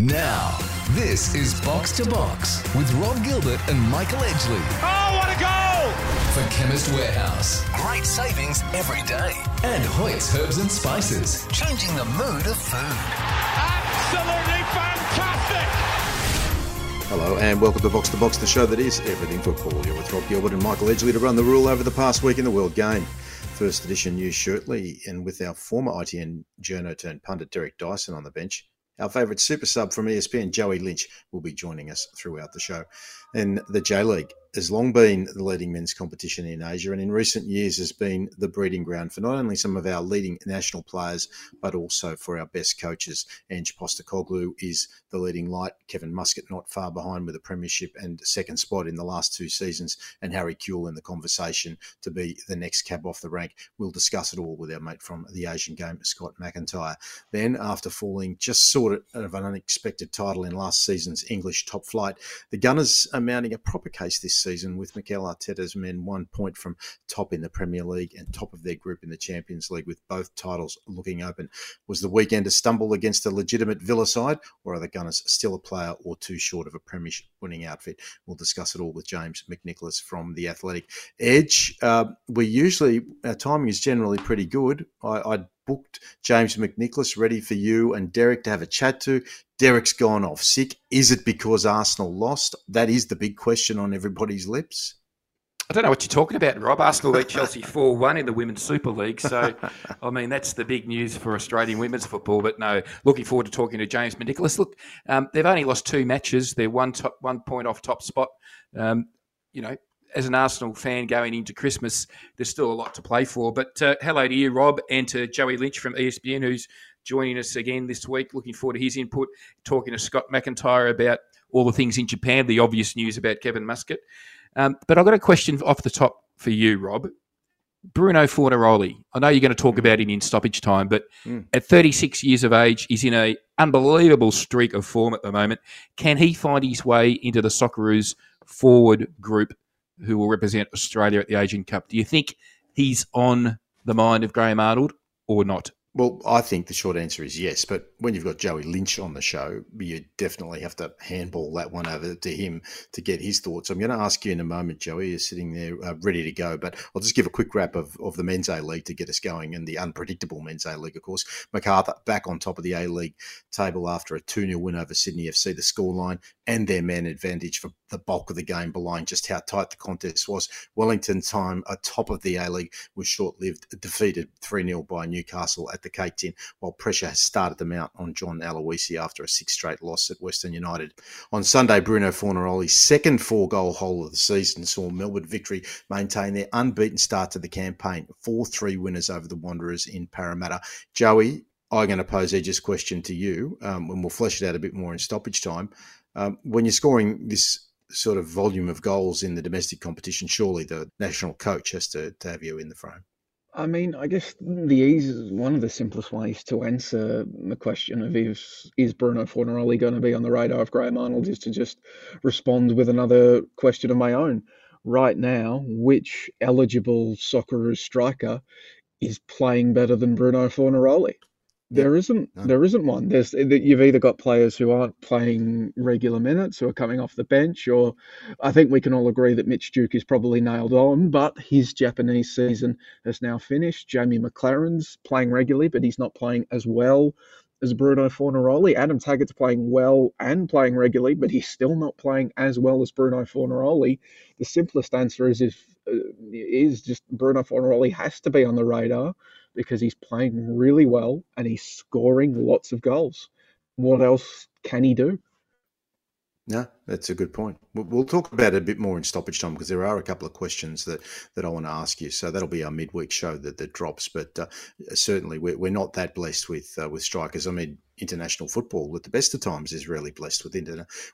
Now, this is Box to Box with Rob Gilbert and Michael Edgley Oh, what a goal! for Chemist Warehouse. Great savings every day. And Hoyt's Herbs and Spices, changing the mood of food. Absolutely fantastic! Hello and welcome to Box to Box, the show that is everything football. You're with Rob Gilbert and Michael Edgley to run the rule over the past week in the World Game. First edition news shortly, and with our former ITN journo turned pundit Derek Dyson on the bench. Our favourite super sub from ESPN, Joey Lynch, will be joining us throughout the show. in the J League has long been the leading men's competition in Asia, and in recent years has been the breeding ground for not only some of our leading national players, but also for our best coaches. Ange Postecoglou is the leading light. Kevin Muscat not far behind with a premiership and second spot in the last two seasons, and Harry Kewell in the conversation to be the next cab off the rank. We'll discuss it all with our mate from the Asian game, Scott McIntyre. Then, after falling just sort of an unexpected title in last season's English top flight, the Gunners are mounting a proper case this season with Mikel Arteta's men one point from top in the Premier League and top of their group in the Champions League, with both titles looking open. Was the weekend a stumble against a legitimate Villa side, or are the Gunners still a player or two short of a Premiership winning outfit? We'll discuss it all with James McNicholas from The Athletic. Edge, uh, we usually, our timing is generally pretty good. I, I booked James McNicholas ready for you and Derek to have a chat to. Derek's gone off sick. Is it because Arsenal lost? That is the big question on everybody's lips. I don't know what you're talking about, Rob. Arsenal beat Chelsea 4 1 in the Women's Super League. So, I mean, that's the big news for Australian women's football. But no, looking forward to talking to James McNicholas. Look, um, they've only lost two matches. They're one, top, one point off top spot. Um, you know, as an Arsenal fan going into Christmas, there's still a lot to play for. But uh, hello to you, Rob, and to Joey Lynch from ESPN, who's joining us again this week. Looking forward to his input, talking to Scott McIntyre about all the things in Japan, the obvious news about Kevin Muscat. Um, but I've got a question off the top for you, Rob. Bruno Fornaroli. I know you're going to talk about him in stoppage time, but Mm. at 36 years of age, he's in a unbelievable streak of form at the moment. Can he find his way into the Socceroos forward group who will represent Australia at the Asian Cup? Do you think he's on the mind of Graham Arnold or not? Well, I think the short answer is yes. But when you've got Joey Lynch on the show, you definitely have to handball that one over to him to get his thoughts. I'm going to ask you in a moment, Joey. You're sitting there uh, ready to go, but I'll just give a quick wrap of, of the men's A League to get us going and the unpredictable men's A League, of course. Macarthur back on top of the A League table after a 2 0 win over Sydney FC. The scoreline and their man advantage for the bulk of the game, belying just how tight the contest was. Wellington time atop of the A League was short lived, defeated 3 0 by Newcastle at the Cake Tin, while pressure has started to mount on John Aloisi after a six straight loss at Western United. On Sunday, Bruno Fornaroli's second four goal hole of the season saw Melbourne victory maintain their unbeaten start to the campaign, 4 3 winners over the Wanderers in Parramatta. Joey, I'm going to pose Edge's question to you, um, and we'll flesh it out a bit more in stoppage time. Um, when you're scoring this sort of volume of goals in the domestic competition, surely the national coach has to, to have you in the frame. I mean, I guess the easy, one of the simplest ways to answer the question of is is Bruno Fornaroli going to be on the radar of Graham Arnold is to just respond with another question of my own. Right now, which eligible Socceroos striker is playing better than Bruno Fornaroli? There isn't. no. There isn't one. There's you've either got players who aren't playing regular minutes, who are coming off the bench, or I think we can all agree that Mitch Duke is probably nailed on, but his Japanese season has now finished. Jamie McLaren's playing regularly, but he's not playing as well as Bruno Fornaroli. Adam Taggart's playing well and playing regularly, but he's still not playing as well as Bruno Fornaroli. The simplest answer is if uh, is just Bruno Fornaroli has to be on the radar because he's playing really well and he's scoring lots of goals. What else can he do? No, that's a good point. We'll, talk about it a bit more in stoppage time because there are a couple of questions that, that I want to ask you. So that'll be our midweek show that, that drops. But uh, certainly, we're, we're not that blessed with uh, with strikers. I mean, international football at the best of times is really blessed with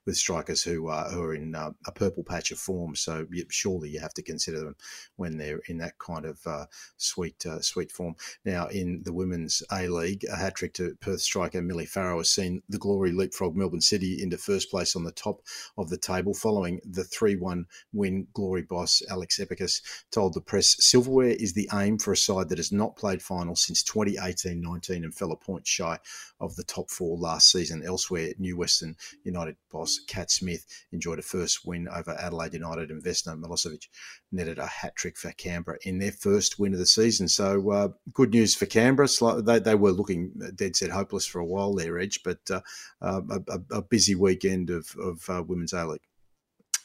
with strikers who are who are in uh, a purple patch of form. So you, surely you have to consider them when they're in that kind of uh, sweet uh, sweet form. Now in the women's A League, a hat trick to Perth striker Millie Farrow has seen the glory leapfrog Melbourne City into first place on the top of the table following the 3 1 win. Glory boss Alex Epakis told the press silverware is the aim for a side that has not played final since 2018 19 and fell a point shy of the top four last season. Elsewhere, New Western United boss Cat Smith enjoyed a first win over Adelaide United and Vesna Milosevic netted a hat trick for Canberra in their first win of the season. So uh, good news for Canberra. They, they were looking dead set hopeless for a while there, Edge, but uh, uh, a, a, busy weekend of, of uh, Women's A League.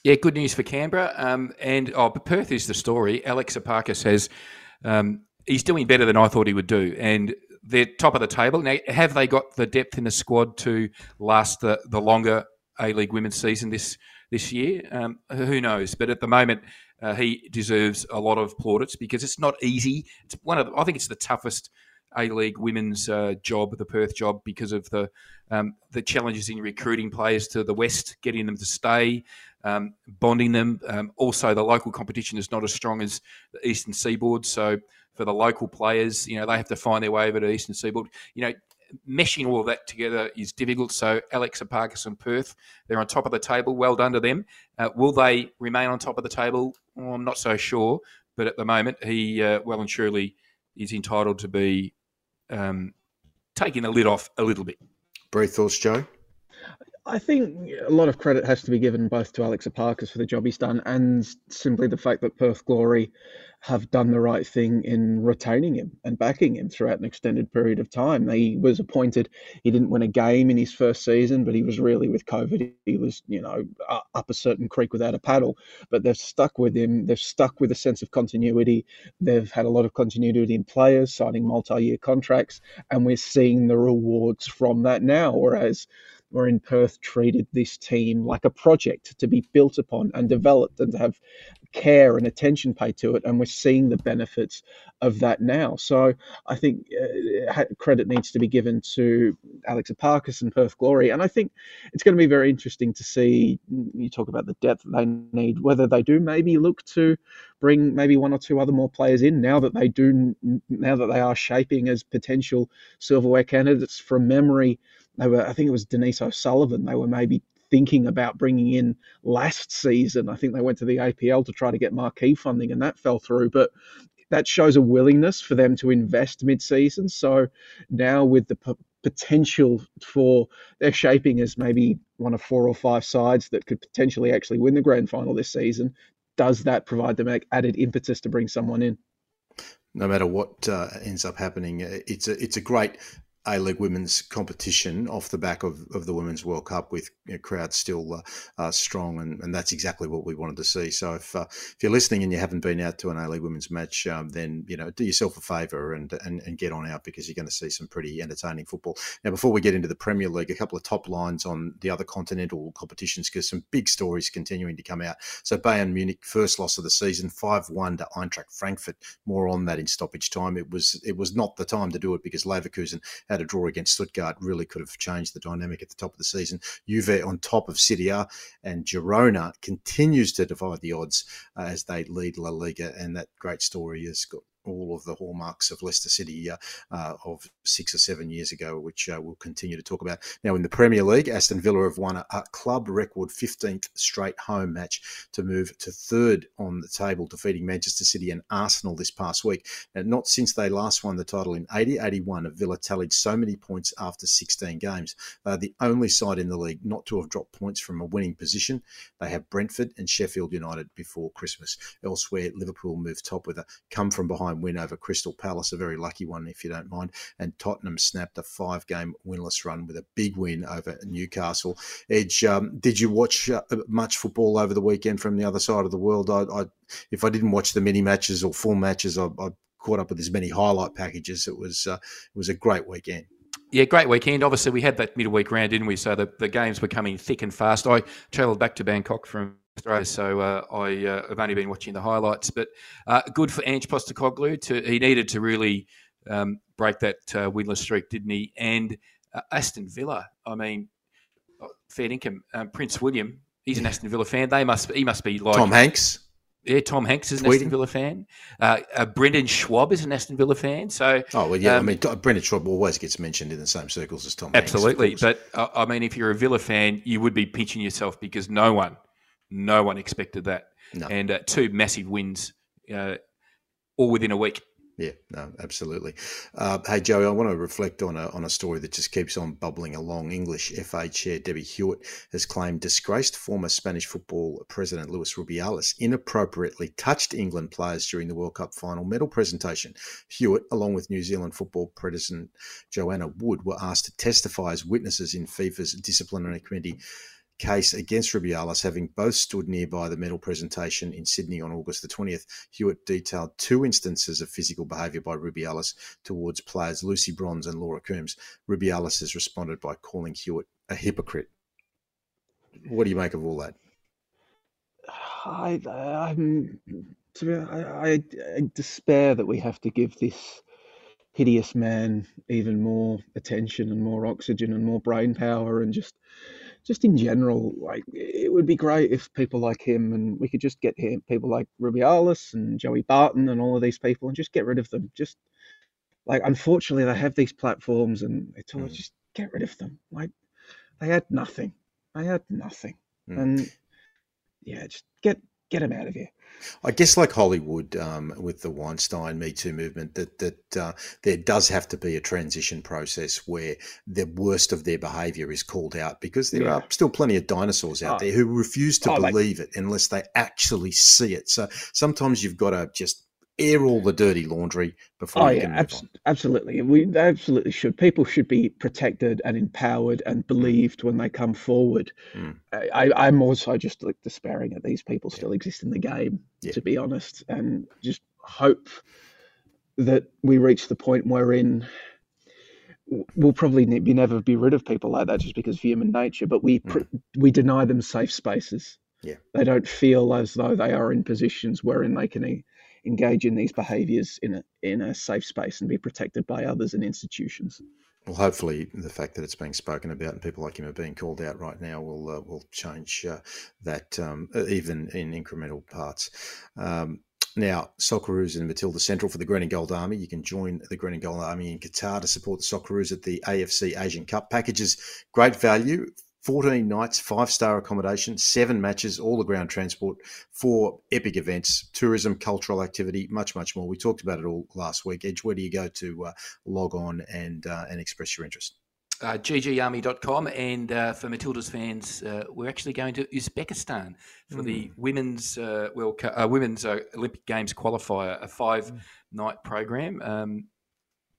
Yeah, good news for Canberra. Um, and oh, but Perth is the story. Alex Epakis says um, he's doing better than I thought he would do, and they're top of the table now. Have they got the depth in the squad to last the the longer A League women's season this this year? Um, who knows? But at the moment, uh, he deserves a lot of plaudits because it's not easy. It's one of the, I think it's the toughest A League women's uh, job, the Perth job, because of the um, the challenges in recruiting players to the west, getting them to stay, um, bonding them. Um, also, the local competition is not as strong as the Eastern Seaboard, so for the local players, you know, they have to find their way over to Eastern Seaboard. You know, meshing all of that together is difficult. So Alex Epakis and Perth, they're on top of the table. Well done to them. Uh, will they remain on top of the table? Well, I'm not so sure. But at the moment, he uh, well and truly is entitled to be um, taking the lid off a little bit. Brief thoughts, Joe? I think a lot of credit has to be given both to Alex Epakis for the job he's done and simply the fact that Perth Glory have done the right thing in retaining him and backing him throughout an extended period of time. He was appointed, he didn't win a game in his first season, but he was really with COVID. He was, you know, up a certain creek without a paddle. But they've stuck with him. They've stuck with a sense of continuity. They've had a lot of continuity in players, signing multi year contracts, and we're seeing the rewards from that now. Whereas were in Perth treated this team like a project to be built upon and developed and to have care and attention paid to it. And we're seeing the benefits of that now. So I think uh, credit needs to be given to Alex Epakis and Perth Glory. And I think it's going to be very interesting to see you talk about the depth they need, whether they do maybe look to bring maybe one or two other more players in now that they do, now that they are shaping as potential silverware candidates from memory they were, I think it was Denise O'Sullivan. They were maybe thinking about bringing in last season. I think they went to the APL to try to get marquee funding, and that fell through. But that shows a willingness for them to invest mid-season. So now with the p- potential for their shaping as maybe one of four or five sides that could potentially actually win the grand final this season, does that provide them added impetus to bring someone in? No matter what uh, ends up happening, it's a it's a great a League women's competition off the back of, of the Women's World Cup with you know, crowds still uh, uh, strong, and, and that's exactly what we wanted to see. So if uh, if you're listening and you haven't been out to an A League women's match, um, then you know do yourself a favour and, and and get on out because you're going to see some pretty entertaining football. Now, before we get into the Premier League, a couple of top lines on the other continental competitions because some big stories continuing to come out. So Bayern Munich first loss of the season, five one to Eintracht Frankfurt. More on that in stoppage time. It was it was not the time to do it because Leverkusen had a draw against Stuttgart really could have changed the dynamic at the top of the season. Juve on top of City and Girona continues to divide the odds uh, as they lead La Liga, and that great story has got all of the hallmarks of Leicester City uh, uh, of six or seven years ago, which uh, we'll continue to talk about. Now, in the Premier League, Aston Villa have won a, a, club record 15th straight home match to move to third on the table, defeating Manchester City and Arsenal this past week. Now, not since they last won the title in 80 81 have Villa tallied so many points after 16 games. They are the only side in the league not to have dropped points from a winning position. They have Brentford and Sheffield United before Christmas. Elsewhere, Liverpool moved top with a come from behind win over Crystal Palace, a very lucky one, if you don't mind. And Tottenham snapped a five game winless run with a big win over Newcastle. Edge, um, did you watch uh, much football over the weekend from the other side of the world? I, I if I didn't watch the mini matches or full matches, I, I caught up with as many highlight packages. It was uh, it was a great weekend. Yeah, great weekend. Obviously, we had that midweek round, didn't we? So the, the games were coming thick and fast. I travelled back to Bangkok from Australia, so uh, I uh, have only been watching the highlights. But uh, good for Ange Postecoglou. To he needed to really um, break that uh, winless streak, didn't he? And uh, Aston Villa. I mean, fair income. Um, Prince William. He's an Aston Villa fan. They must. He must be like Tom Hanks. Yeah, Tom Hanks is an Aston Villa fan. Uh, uh, Brendan Schwab is an Aston Villa fan. So, oh well, yeah. Um, I mean, Brendan Schwab always gets mentioned in the same circles as Tom. Absolutely, Hanks, but uh, I mean, if you're a Villa fan, you would be pinching yourself because no one, no one expected that. No. And uh, two massive wins, uh, all within a week. Yeah, no, absolutely. Uh, hey, Joey, I want to reflect on a, on a story that just keeps on bubbling along. English FA Chair Debbie Hewitt has claimed disgraced former Spanish football president Luis Rubiales inappropriately touched England players during the World Cup final medal presentation. Hewitt, along with New Zealand football president Johanna Wood, were asked to testify as witnesses in FIFA's disciplinary committee case against Rubiales, having both stood nearby the medal presentation in Sydney on August the 20th. Hewitt detailed two instances of physical behaviour by Rubiales towards players Lucy Bronze and Laura Coombs. Rubiales has responded by calling Hewitt a hypocrite. What do you make of all that? I, I'm, I, I, I despair that we have to give this hideous man even more attention and more oxygen and more brain power and just just in general, like it would be great if people like him and we could just get him, people like Rubiales and Joey Barton and all of these people, and just get rid of them. Just like unfortunately, they have these platforms, and it's all mm. just get rid of them. Like they had nothing. They had nothing, mm. and yeah, just get get them out of here. I guess, like Hollywood um, with the Weinstein Me Too movement, that that uh, there does have to be a transition process where the worst of their behaviour is called out because there yeah. are still plenty of dinosaurs out oh. there who refuse to oh, believe it unless they actually see it. So sometimes you've got to just air all the dirty laundry before oh, you yeah, abs- absolutely. We absolutely should. People should be protected and empowered and believed when they come forward. Mm. I, am also just like despairing that these people still yeah. exist in the game, yeah. to be honest, and just hope that we reach the point wherein we'll probably be never be rid of people like that just because of human nature, but we mm. we deny them safe spaces. Yeah. They don't feel as though they are in positions wherein they can engage in these behaviours in a in a safe space and be protected by others and institutions. Well, hopefully, the fact that it's being spoken about and people like him are being called out right now will uh, will change uh, that um, even in incremental parts. Um, now, Socceroos and Matilda Central for the Green and Gold Army. You can join the Green and Gold Army in Qatar to support the Socceroos at the AFC Asian Cup. Packages great value 14 nights, five star accommodation, seven matches, all the ground transport, four epic events, tourism, cultural activity, much, much more. We talked about it all last week. Edge, where do you go to uh, log on and uh, and express your interest? Uh, ggarmy.com and uh, for Matilda's fans, uh, we're actually going to Uzbekistan for mm. the hmm. women's uh, well uh, women's uh, Olympic Games qualifier, a five night program. Um,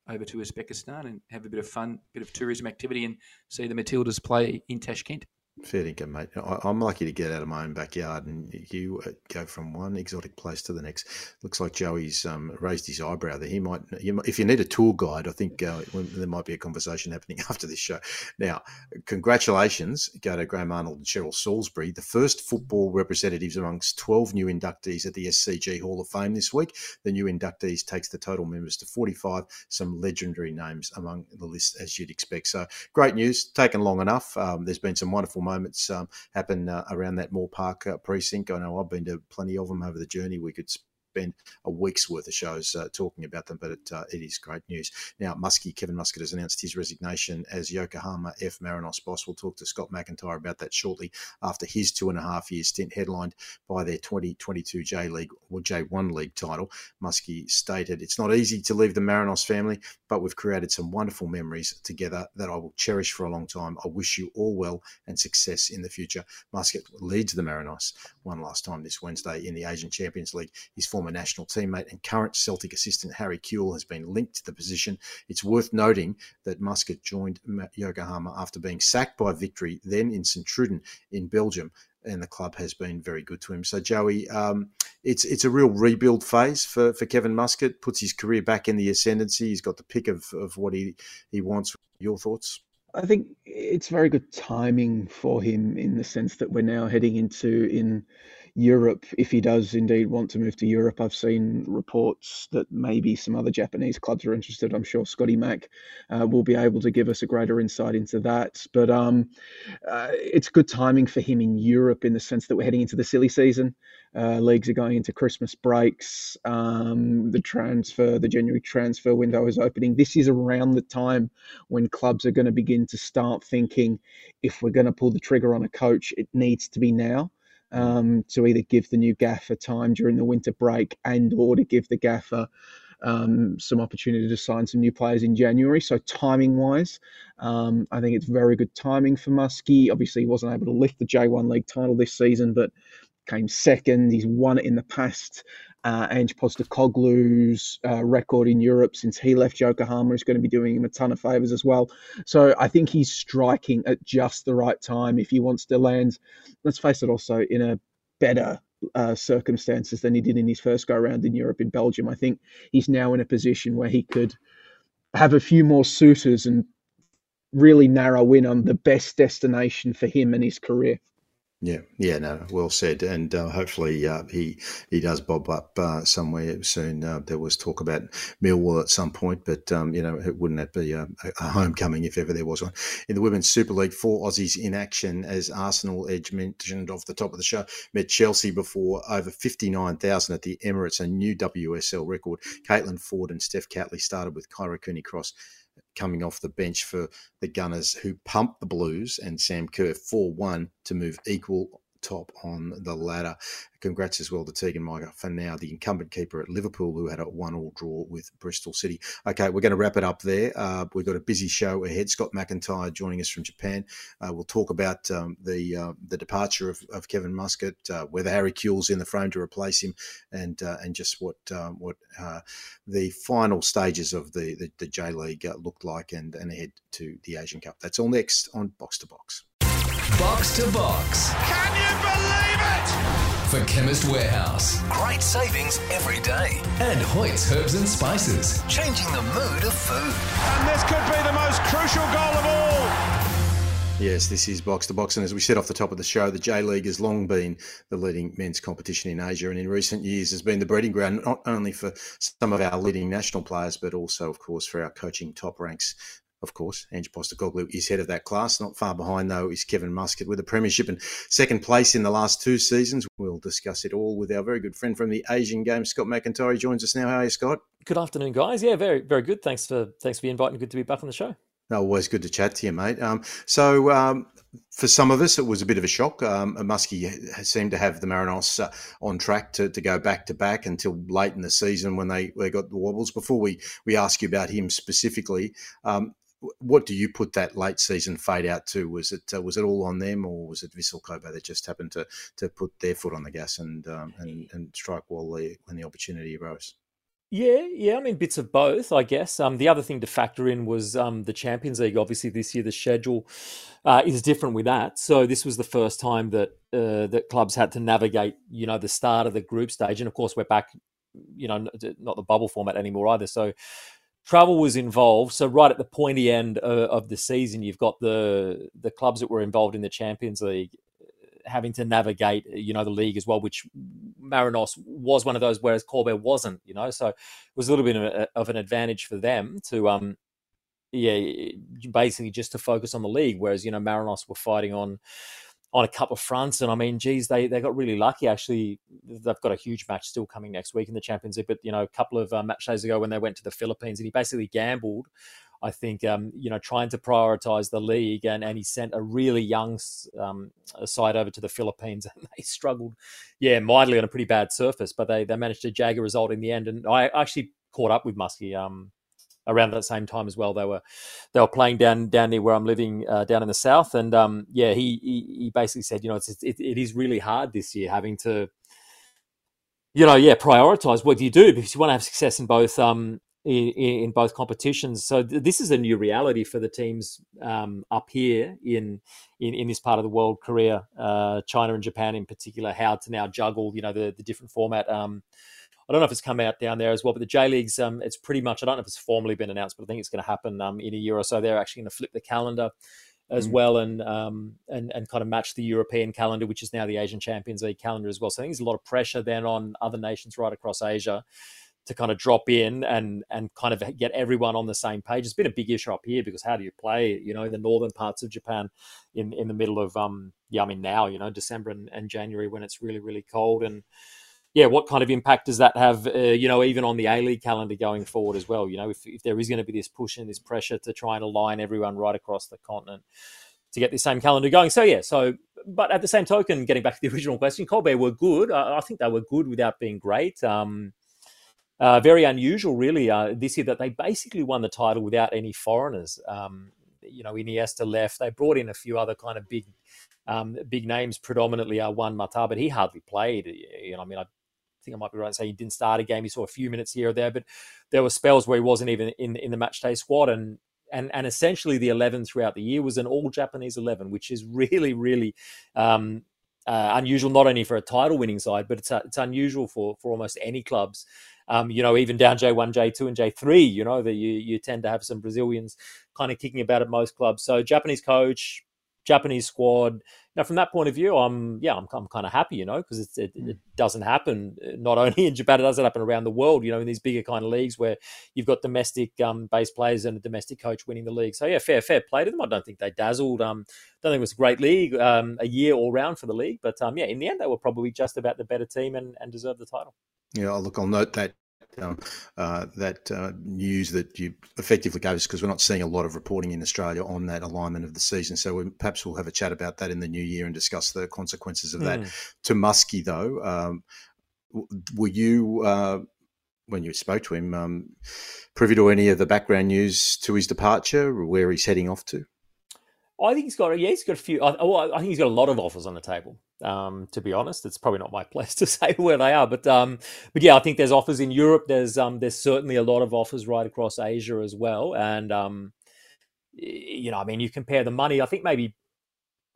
over to Uzbekistan and have a bit of fun, bit of tourism activity, and see the Matildas play in Tashkent. Fair income, mate. I'm lucky to get out of my own backyard and you uh, go from one exotic place to the next. Looks like Joey's um, raised his eyebrow there. He might, if you need a tour guide, I think uh, there might be a conversation happening after this show. Now, congratulations go to Graham Arnold and Cheryl Salisbury, the first football representatives amongst 12 new inductees at the SCG Hall of Fame this week. The new inductees takes the total members to 45, some legendary names among the list, as you'd expect. So, great news, taken long enough. Um, there's been some wonderful moments um, happen uh, around that Moore Park uh, precinct. I know I've been to plenty of them over the journey. We could spend a week's worth of shows uh, talking about them, but it, uh, it is great news. Now, Muskie, Kevin Muscat has announced his resignation as Yokohama F. Marinos boss. We'll talk to Scott McIntyre about that shortly after his two and a half year stint headlined by their 2022 J League or J1 League title. Muskie stated, It's not easy to leave the Marinos family, but we've created some wonderful memories together that I will cherish for a long time. I wish you all well and success in the future. Muscat leads the Marinos one last time this Wednesday in the Asian Champions League. His former national teammate and current Celtic assistant Harry Kewell has been linked to the position. It's worth noting that Muscat joined Yokohama after being sacked by Victory, then in St Truiden in Belgium, and the club has been very good to him. So Joey, um, it's it's a real rebuild phase for, for Kevin Muscat. Puts his career back in the ascendancy. He's got the pick of, of what he he wants. Your thoughts? I think it's very good timing for him in the sense that we're now heading into in Europe, if he does indeed want to move to Europe, I've seen reports that maybe some other Japanese clubs are interested. I'm sure Scotty Mack uh, will be able to give us a greater insight into that. But um, uh, it's good timing for him in Europe in the sense that we're heading into the silly season. Uh, leagues are going into Christmas breaks. Um, the transfer, the January transfer window is opening. This is around the time when clubs are going to begin to start thinking if we're going to pull the trigger on a coach, it needs to be now um, to either give the new gaffer time during the winter break and or to give the gaffer um, some opportunity to sign some new players in January. So timing wise, um, I think it's very good timing for Muskie. Obviously, he wasn't able to lift the J1 League title this season, but came second. He's won it in the past uh, Ange Postecoglou's uh, record in Europe since he left Yokohama is going to be doing him a ton of favours as well. So I think he's striking at just the right time if he wants to land. Let's face it, also in a better uh, circumstances than he did in his first go around in Europe in Belgium. I think he's now in a position where he could have a few more suitors and really narrow in on the best destination for him and his career. Yeah, yeah, no, well said, and uh, hopefully uh, he he does bob up uh, somewhere soon. Uh, there was talk about Millwall at some point, but um, you know, wouldn't that be a, a, homecoming if ever there was one? In the Women's Super League, four Aussies in action, as Arsenal, Edge mentioned off the top of the show, met Chelsea before over fifty nine thousand at the Emirates, a new WSL record. Caitlin Foord and Steph Catley started with Kyra Cooney Cross coming off the bench for the Gunners, who pumped the Blues and Sam Kerr 4 1 to move equal top on the ladder. Congrats as well to Teagan Micah for now, the incumbent keeper at Liverpool, who had a one-all draw with Bristol City. Okay, we're going to wrap it up there. Uh, we've got a busy show ahead. Scott McIntyre joining us from Japan. Uh, we'll talk about um, the uh, the departure of, of Kevin Muscat, uh, whether Harry Kewell's in the frame to replace him, and uh, and just what um, what uh, the final stages of the the, the J League looked like, and and ahead to the Asian Cup. That's all next on Box to Box. Box to Box. Can you believe it? For Chemist Warehouse. Great savings every day. And Hoyt's Herbs and Spices. Changing the mood of food. And this could be the most crucial goal of all. Yes, this is Box to Box. And as we said off the top of the show, the J League has long been the leading men's competition in Asia and in recent years has been the breeding ground not only for some of our leading national players, but also, of course, for our coaching top ranks of course, Ange Postecoglou is head of that class. Not far behind, though, is Kevin Muscat with a premiership and second place in the last two seasons. We'll discuss it all with our very good friend from the Asian Games, Scott McIntyre. He joins us now. How are you, Scott? Good afternoon, guys. Yeah, very, very good. Thanks for thanks for the invite and good to be back on the show. No, always good to chat to you, mate. Um, so, um, for some of us, it was a bit of a shock. Um, Muskie seemed to have the Marinos uh, on track to, to go back to back until late in the season when they, they got the wobbles. Before we, we ask you about him specifically, um, what do you put that late season fade out to? Was it uh, was it all on them, or was it Vissel Kobe that just happened to to put their foot on the gas and um, and, and strike while the when the opportunity arose? Yeah, yeah. I mean, bits of both, I guess. Um, the other thing to factor in was um, the Champions League. Obviously, this year the schedule uh, is different with that. So this was the first time that uh, that clubs had to navigate, you know, the start of the group stage, and of course, we're back you know, not the bubble format anymore either. So travel was involved. So right at the pointy end of, of, the season, you've got the the clubs that were involved in the Champions League uh, having to navigate, uh, you know, the league as well, which Marinos was one of those, whereas Kobe wasn't, you know. So it was a little bit of, a, of an advantage for them to, um, yeah, basically just to focus on the league, whereas you know Marinos were fighting on on a couple of fronts. And I mean, geez, they they got really lucky. Actually, they've got a huge match still coming next week in the Champions League. But you know, a couple of uh, match days ago when they went to the Philippines, and he basically gambled. I think um, you know trying to prioritize the league, and, and he sent a really young um, side over to the Philippines, and they struggled, yeah, mightily on a pretty bad surface, but they they managed to jag a result in the end. And I actually caught up with Muskie um, around that same time as well. They were they were playing down down near where I'm living, uh, down in the south, and um, yeah, he, he, he basically said, you know, it's it, it is really hard this year having to, you know, yeah, prioritize what do you do because you want to have success in both um in, in both competitions. So th- this is a new reality for the teams um, up here in, in in this part of the world, Korea, uh, China, and Japan in particular. How to now juggle, you know, the the different format. Um, I don't know if it's come out down there as well, but the J League's um, it's pretty much I don't know if it's formally been announced, but I think it's going to happen um, in a year or so. They're actually going to flip the calendar as mm. well, and um, and and kind of match the European calendar, which is now the Asian Champions League calendar as well. So I think there's a lot of pressure then on other nations right across Asia to kind of drop in and and kind of get everyone on the same page. It's been a big issue up here because how do you play, you know, the northern parts of Japan in in the middle of um yeah, I mean now, you know, December and, and January when it's really, really cold and yeah, what kind of impact does that have, uh, you know, even on the A League calendar going forward as well? You know, if, if there is going to be this push and this pressure to try and align everyone right across the continent to get the same calendar going. So, yeah, so, but at the same token, getting back to the original question, Kobe were good. I, I think they were good without being great. Um, uh, very unusual, really, uh, this year that they basically won the title without any foreigners. Um, you know, Iniesta left. They brought in a few other kind of big, um, big names, predominantly uh, Juan Mata, but he hardly played. You know, I mean, I think I might be right in saying he didn't start a game. He saw a few minutes here or there, but there were spells where he wasn't even in in the match day squad, and and and essentially the eleven throughout the year was an all Japanese eleven, which is really really um, uh, unusual, not only for a title winning side, but it's uh, it's unusual for for almost any clubs um, you know, even down J1, J2, and J3, you know, that you, you tend to have some Brazilians kind of kicking about at most clubs. So Japanese coach, Japanese squad. Now, from that point of view, I'm yeah, I'm, I'm kind of happy, you know, because it, it, it, doesn't happen uh, not only in Japan, it doesn't happen around the world, you know, in these bigger kind of leagues where you've got domestic um, base players and a domestic coach winning the league. So yeah, fair fair play to them. I don't think they dazzled. Um, don't think it was a great league, um, a year all round for the league, but um, yeah, in the end, they were probably just about the better team and, and deserved the title. Yeah, look, I'll note that um, uh, that uh, news that you effectively gave us because we're not seeing a lot of reporting in Australia on that alignment of the season. So we, perhaps we'll have a chat about that in the new year and discuss the consequences of mm. that. Hmm. To Muskie, though, um, were you, uh, when you spoke to him, um, privy to any of the background news to his departure or where he's heading off to? I think he's got yeah, he's got a few. I, I think he's got a lot of offers on the table. Um, to be honest, it's probably not my place to say where they are, but um, but yeah, I think there's offers in Europe. There's um, there's certainly a lot of offers right across Asia as well, and um, you know, I mean, you compare the money. I think maybe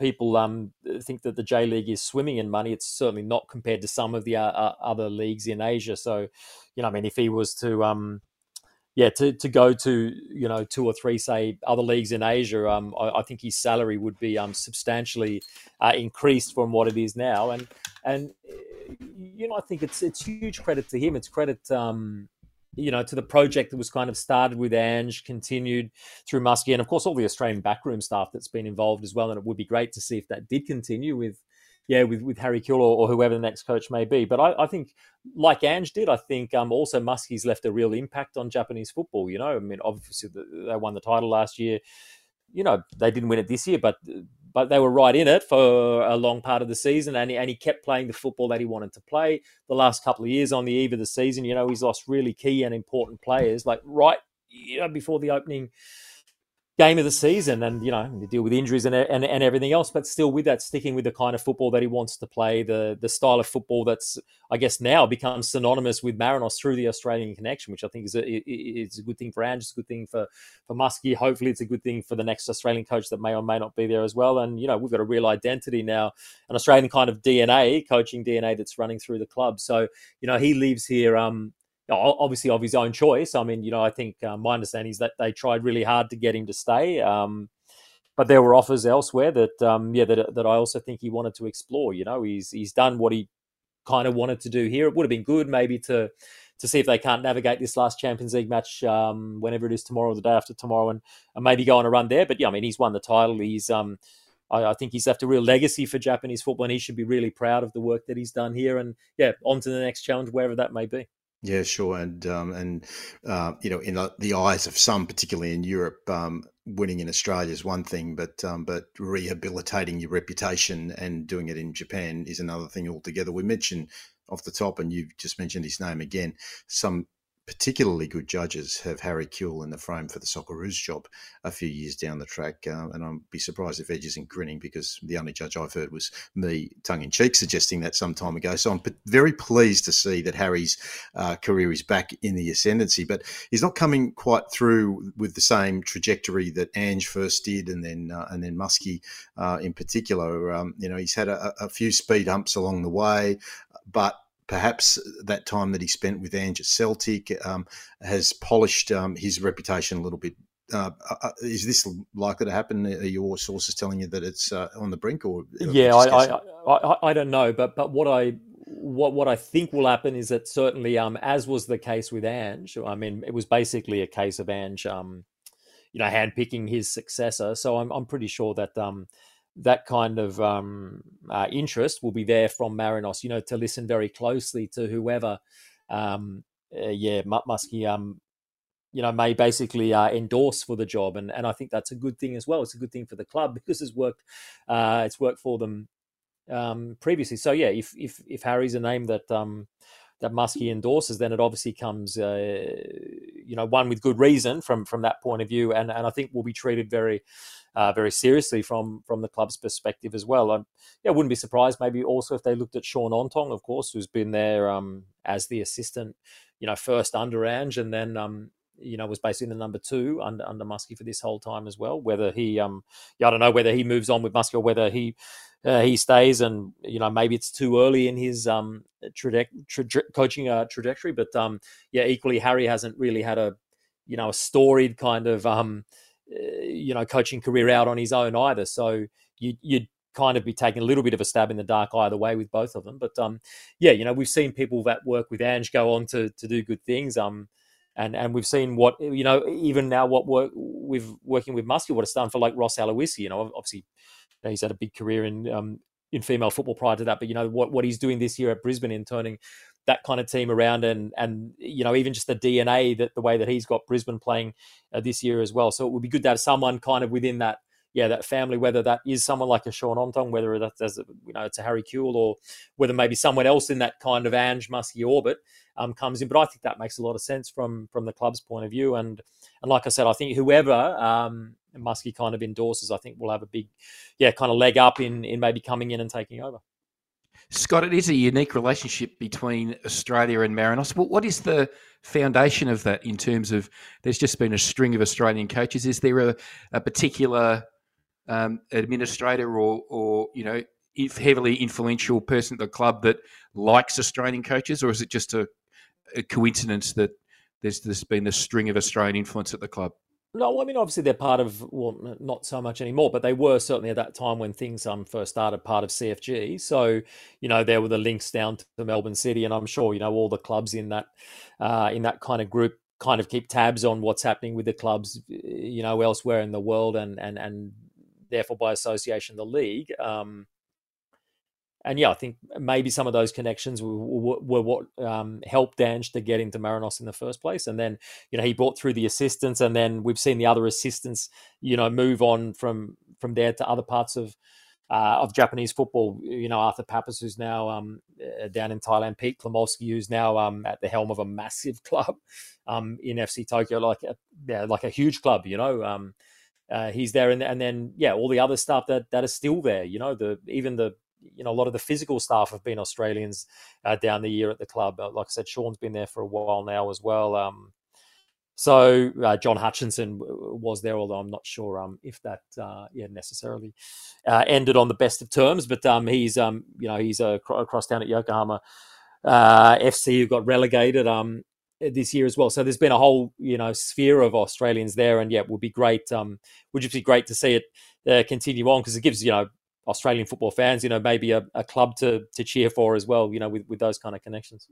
people um think that the J League is swimming in money. It's certainly not compared to some of the uh, uh other leagues in Asia. So, you know, I mean, if he was to um yeah, to, to go to you know two or three say other leagues in Asia, um, I, I think his salary would be um, substantially uh, increased from what it is now, and and you know I think it's it's huge credit to him. It's credit um, you know to the project that was kind of started with Ange, continued through Muskie, and of course all the Australian backroom staff that's been involved as well. And it would be great to see if that did continue with yeah, with, with Harry Kewell or, or, whoever the next coach may be. But I, I think, like Ange did, I think um, also Muskie's left a real impact on Japanese football. You know, I mean, obviously they won the title last year. You know, they didn't win it this year, but but they were right in it for a long part of the season, and he, and he kept playing the football that he wanted to play. The last couple of years on the eve of the season, you know, he's lost really key and important players, like right you know before the opening game of the season and you know to deal with injuries and, and and everything else but still with that sticking with the kind of football that he wants to play the the style of football that's I guess now becomes synonymous with Marinos through the Australian connection which I think is a, is a good thing for Ange it's a good thing for for Muskie. Hopefully it's a good thing for the next Australian coach that may or may not be there as well. And you know we've got a real identity now an Australian kind of DNA coaching DNA that's running through the club. So you know he leaves here um obviously of his own choice. I mean, you know, I think uh, my understanding is that they tried really hard to get him to stay. Um, but there were offers elsewhere that, um, yeah, that, that I also think he wanted to explore. You know, he's he's done what he kind of wanted to do here. It would have been good maybe to to see if they can't navigate this last Champions League match um, whenever it is tomorrow or the day after tomorrow, and, and, maybe go on a run there. But yeah, I mean, he's won the title. He's um, I, I, think he's left a real legacy for Japanese football, and he should be really proud of the work that he's done here. And yeah, on to the next challenge, wherever that may be. Yeah, sure, and um, and uh, you know, in the eyes of some, particularly in Europe, um, winning in Australia is one thing, but um, but rehabilitating your reputation and doing it in Japan is another thing altogether. We mentioned off the top, and you've just mentioned his name again. Some particularly good judges have Harry Kewell in the frame for the Socceroos job a few years down the track. Uh, and I'd be surprised if Edge isn't grinning because the only judge I've heard was me tongue in cheek suggesting that some time ago. So I'm very pleased to see that Harry's uh, career is back in the ascendancy, but he's not coming quite through with the same trajectory that Ange first did and then, uh, and then Muskie uh, in particular. Um, you know, he's had a, a few speed humps along the way, but perhaps that time that he spent with Ange at Celtic um, has polished um, his reputation a little bit uh, uh, is this likely to happen? Are your sources telling you that it's uh, on the brink, or yeah, I, I, I, I don't know, but but what I what what I think will happen is that certainly, um, as was the case with Ange, I mean, it was basically a case of Ange, um, you know, handpicking his successor. So I'm I'm pretty sure that um, that kind of um, uh, interest will be there from Marinos, you know, to listen very closely to whoever, um, uh, yeah, Muskie, um, you know, may basically uh, endorse for the job, and and I think that's a good thing as well. It's a good thing for the club because it's worked, uh, it's worked for them um, previously. So yeah, if if if Harry's a name that um, that Muskie endorses, then it obviously comes, uh, you know, one with good reason from from that point of view, and and I think will be treated very. Uh, very seriously from from the club's perspective as well. I yeah, wouldn't be surprised maybe also if they looked at Shaun Ontong, of course, who's been there um, as the assistant, you know, first under Ange and then um, you know, was basically the number two under under Muskie for this whole time as well. Whether he, um, yeah, I don't know whether he moves on with Muskie or whether he uh, he stays, and you know maybe it's too early in his um, coaching uh, trajectory. But um, yeah, equally Harry hasn't really had a you know a storied kind of um, you know coaching career out on his own either. So you you'd kind of be taking a little bit of a stab in the dark either way with both of them. But um, yeah, you know we've seen people that work with Ange go on to to do good things. Um, and and we've seen what you know even now what work with working with Muskie what it's done for like Ross Aloisi. You know, obviously he's had a big career in um, in female football prior to that, but you know what what he's doing this year at Brisbane in turning that kind of team around and and you know even just the DNA that the way that he's got Brisbane playing uh, this year as well. So it would be good to have someone kind of within that yeah that family, whether that is someone like a Shaun Ontong, whether that's you know it's a Harry Kewell or whether maybe someone else in that kind of Ange Muskie orbit um, comes in. But I think that makes a lot of sense from from the club's point of view. And and like I said, I think whoever um, Muskie kind of endorses, I think will have a big, yeah, kind of leg up in in maybe coming in and taking over. Scott, it is a unique relationship between Australia and Marinos. But what is the foundation of that in terms of there's just been a string of Australian coaches? Is there a, a particular um, administrator or, or, you know, heavily influential person at the club that likes Australian coaches, or is it just a, a coincidence that there's, there's been a string of Australian influence at the club? No, I mean obviously they're part of well, not so much anymore, but they were certainly at that time when things um first started part of CFG. So you know there were the links down to Melbourne City, and I'm sure you know all the clubs in that uh, in that kind of group kind of keep tabs on what's happening with the clubs, you know, elsewhere in the world, and and and therefore by association the league. Um, and yeah, I think maybe some of those connections were, were, were what um, helped Ange to get into Marinos in the first place. And then, you know, he brought through the assistants, and then we've seen the other assistants, you know, move on from from there to other parts of uh, of Japanese football. You know, Arthur Pappas, who's now um, uh, down in Thailand, Pete Cklamovski, who's now um, at the helm of a massive club um, in FC Tokyo, like a, yeah, like a huge club. You know. Um, uh, he's there, and, and then yeah, all the other stuff that that is still there. You know, the even the you know, a lot of the physical staff have been Australians uh, down the year at the club. Like I said, Shaun's been there for a while now as well. Um, so uh, John Hutchinson was there, although I'm not sure um, if that uh, yeah necessarily uh, ended on the best of terms. But um, he's um, you know he's across down at Yokohama uh, FC who got relegated um, this year as well. So there's been a whole you know sphere of Australians there, and yeah, it would be great. Um, would just be great to see it uh, continue on because it gives you know Australian football fans, you know, maybe a, a club to to cheer for as well, you know, with, with those kind of connections.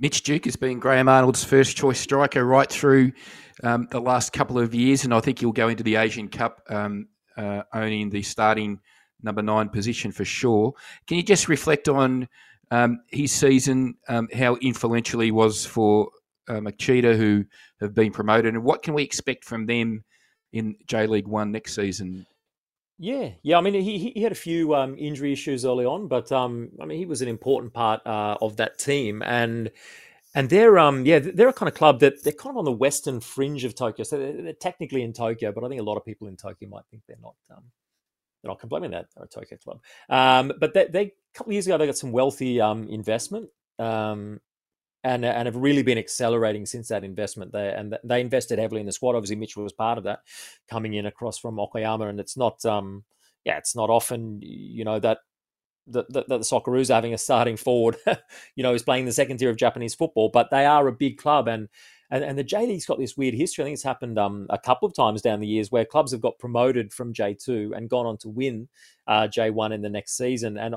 Mitch Duke has been Graham Arnold's first choice striker right through um, the last couple of years, and I think he'll go into the Asian Cup um, uh, owning the starting number nine position for sure. Can you just reflect on um, his season, um, how influential he was for uh, who have been promoted, and what can we expect from them in J League One next season? Yeah, yeah. I mean, he he had a few um, injury issues early on, but um, I mean, he was an important part uh, of that team, and and they're um yeah they're a kind of club that they're kind of on the western fringe of Tokyo, so they're, they're technically in Tokyo, but I think a lot of people in Tokyo might think they're not um they're not completely that they're a Tokyo club. Um, but they, they a couple of years ago they got some wealthy um investment um and and have really been accelerating since that investment there. And they invested heavily in the squad. Obviously, Mitchell was part of that, coming in across from Okayama. And it's not, um, yeah, it's not often, you know, that that, the Socceroos having a starting forward, you know, is playing the second tier of Japanese football. But they are a big club, and And, and the J League's got this weird history. I think it's happened um, a couple of times down the years where clubs have got promoted from J2 and gone on to win uh, J1 in the next season. And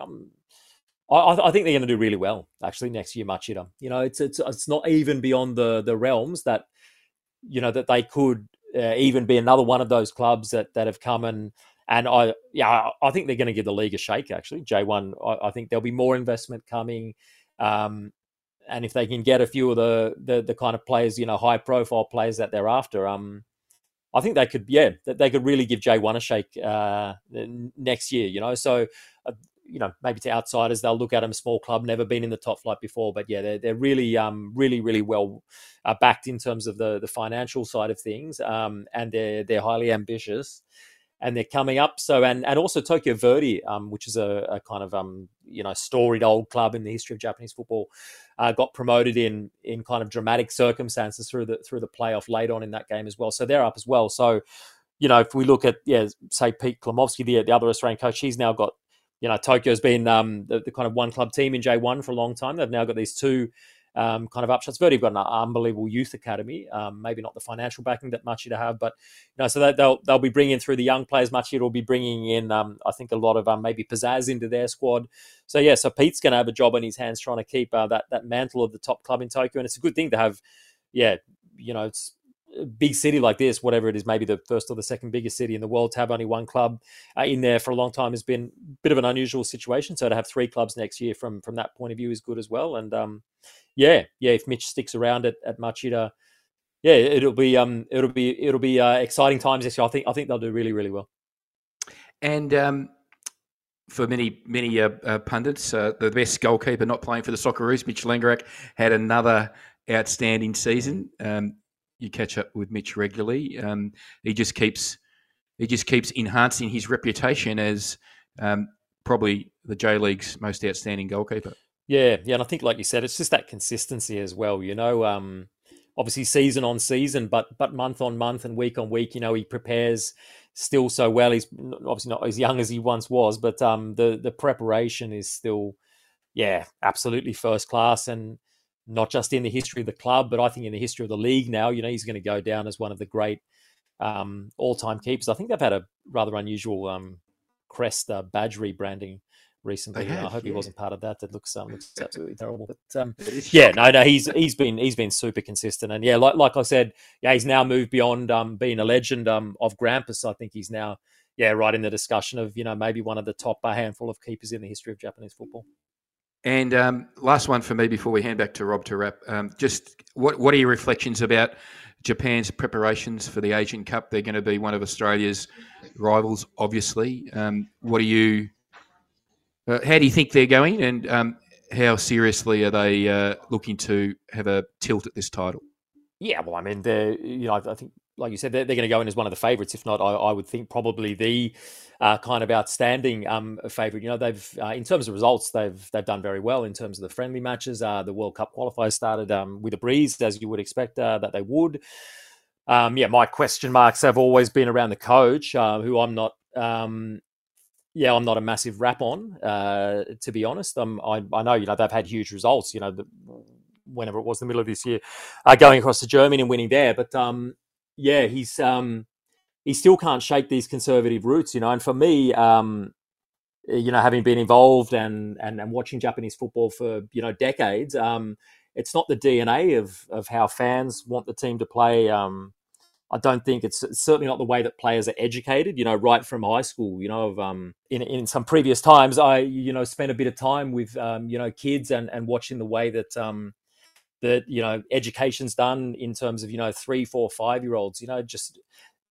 um, I, I, think they're going to do really well actually next year, Machida. You know, it's it's it's not even beyond the the realms that you know that they could uh, even be another one of those clubs that that have come and and I yeah I think they're going to give the league a shake. Actually, J one I, I think there'll be more investment coming. Um, and if they can get a few of the, the the kind of players, you know, high profile players that they're after, um, I think they could, yeah, they could really give J one a shake uh, next year. You know, so you know, maybe to outsiders they'll look at them small club, never been in the top flight before, but yeah, they're they're really um really really well uh, backed in terms of the the financial side of things, um, and they're they're highly ambitious and they're coming up. So and and also Tokyo Verdy, um, which is a, a, kind of um, you know storied old club in the history of Japanese football, uh, got promoted in in kind of dramatic circumstances through the through the playoff late on in that game as well. So they're up as well. So you know if we look at yeah say Pete Cklamovski, the the other Australian coach, he's now got you know Tokyo's been um, the, the kind of one club team in J one for a long time. They've now got these two um, kind of upshots. Verdy have got an unbelievable youth academy. Um, maybe not the financial backing that Machida have, but you know, so they, will they'll be bringing through the young players. Machida will be bringing in, um, I think, a lot of um, maybe pizzazz into their squad. So yeah, so Pete's going to have a job on his hands trying to keep uh, that that mantle of the top club in Tokyo, and it's a good thing to have. Yeah, you know, it's big city like this, whatever it is, maybe the first or the second biggest city in the world, to have only one club uh, in there for a long time has been a bit of an unusual situation. So to have three clubs next year from from that point of view is good as well. And um, yeah, yeah, if Mitch sticks around at, at Machida, yeah, it'll be um, it'll be it'll be uh, exciting times this year. I think I think they'll do really really well. And um, for many many uh, uh, pundits, uh, the best goalkeeper not playing for the Socceroos, Mitch Langerak, had another outstanding season. Um, you catch up with Mitch regularly. Um, he just keeps he just keeps enhancing his reputation as um, probably the J League's most outstanding goalkeeper. Yeah, yeah, and I think, like you said, it's just that consistency as well. You know, um, obviously season on season, but but month on month and week on week, you know, he prepares still so well. He's obviously not as young as he once was, but um, the the preparation is still, yeah, absolutely first class, and not just in the history of the club, but I think in the history of the league now. You know, he's going to go down as one of the great um, all time keepers. I think they've had a rather unusual um, crest uh, badge rebranding recently. Have, I hope yeah. he wasn't part of that. That looks um, looks absolutely terrible. But um, yeah, no, no, he's he's been he's been super consistent, and yeah, like like I said, yeah, he's now moved beyond um, being a legend um, of Grampus. I think he's now yeah right in the discussion of you know maybe one of the top a handful of keepers in the history of Japanese football. And um, last one for me before we hand back to Rob to wrap. Um, just what what are your reflections about Japan's preparations for the Asian Cup? They're going to be one of Australia's rivals, obviously. Um, what are you uh, how do you think they're going, and um, how seriously are they uh, looking to have a tilt at this title? Yeah, well, I mean, they're you know, I think like you said, they're, they're going to go in as one of the favourites. If not, I, I, would think probably the uh, kind of outstanding um, favourite. You know, they've uh, in terms of results, they've they've done very well in terms of the friendly matches. Uh, the World Cup qualifiers started um, with a breeze, as you would expect uh, that they would. Um, yeah, my question marks have always been around the coach, uh, who I'm not um, yeah, I'm not a massive rap on, uh, to be honest. Um, I, I know, you know, they've had huge results, you know, the, whenever it was the middle of this year, going across to Germany and winning there. But um, yeah, he's um, he still can't shake these conservative roots, you know. And for me, um, you know, having been involved and, and and watching Japanese football for you know decades, um, it's not the DNA of of how fans want the team to play. Um, I don't think it's, it's, certainly not the way that players are educated. You know, right from high school. You know, of, um, in in some previous times, I you know spent a bit of time with um, you know kids and and watching the way that um, that you know education's done in terms of you know three, four, five year olds. You know, just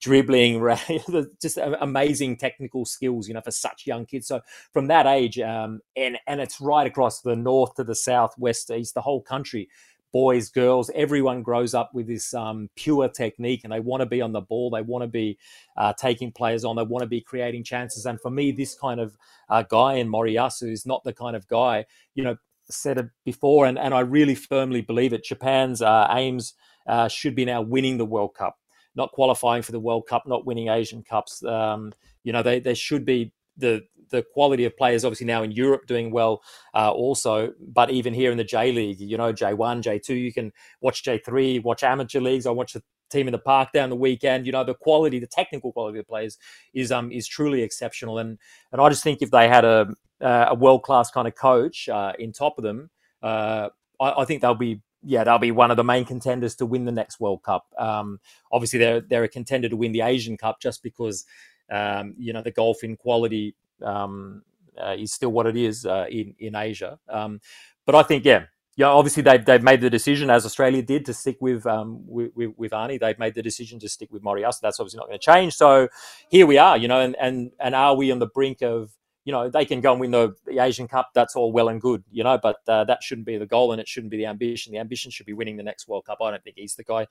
dribbling, just amazing technical skills, you know, for such young kids. So from that age, um, and and it's right across the north to the south, west, east, the whole country boys, girls, everyone grows up with this um, pure technique and they want to be on the ball. They want to be uh, taking players on. They want to be creating chances. And for me, this kind of uh, guy in Moriyasu is not the kind of guy, you know, said it before, and, and I really firmly believe it. Japan's uh, aims uh, should be now winning the World Cup, not qualifying for the World Cup, not winning Asian Cups. Um, you know, they, they should be the the quality of players obviously now in Europe doing well uh, also, but even here in the J League, you know, J1, J2, you can watch J3, watch amateur leagues. I watch the team in the park down the weekend. You know, the quality, the technical quality of players is um is truly exceptional. And and I just think if they had a a world class kind of coach uh, in top of them, uh, I, I think they'll be yeah, they'll be one of the main contenders to win the next World Cup. Um, obviously, they're they're a contender to win the Asian Cup just because um, you know the golf in quality um, uh, is still what it is uh, in in Asia. Um, but I think yeah. Yeah, obviously they've they've made the decision as Australia did to stick with um with, with, with Arnie. They've made the decision to stick with Moriah. So that's obviously not going to change. So here we are, you know, and and and are we on the brink of you know they can go and win the, the Asian Cup. That's all well and good, you know, but uh, that shouldn't be the goal and it shouldn't be the ambition. The ambition should be winning the next World Cup. I don't think he's the guy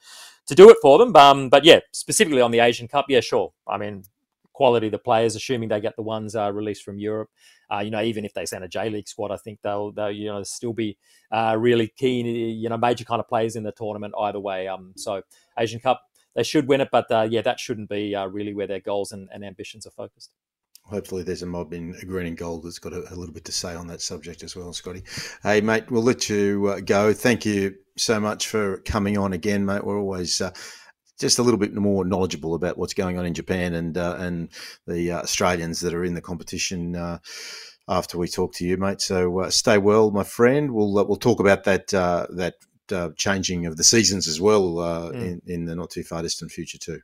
to do it for them. Um, but yeah, specifically on the Asian Cup, yeah, sure. I mean, quality of the players, assuming they get the ones uh, released from Europe. Uh, you know, even if they send a J League squad, I think they'll, they'll you know still be uh, really keen. You know, major kind of players in the tournament either way. Um, so Asian Cup, they should win it, but uh, yeah, that shouldn't be uh, really where their goals and, and, ambitions are focused. Hopefully, there's a mob in green and gold that's got a, a, little bit to say on that subject as well, Scotty. Hey, mate, we'll let you uh, go. Thank you so much for coming on again, mate. We're always just a little bit more knowledgeable about what's going on in Japan and uh, and the uh, Australians that are in the competition. Uh, after we talk to you, mate. So uh, stay well, my friend. We'll uh, we'll talk about that uh, that changing of the seasons as well mm. in, in the not too far distant future too.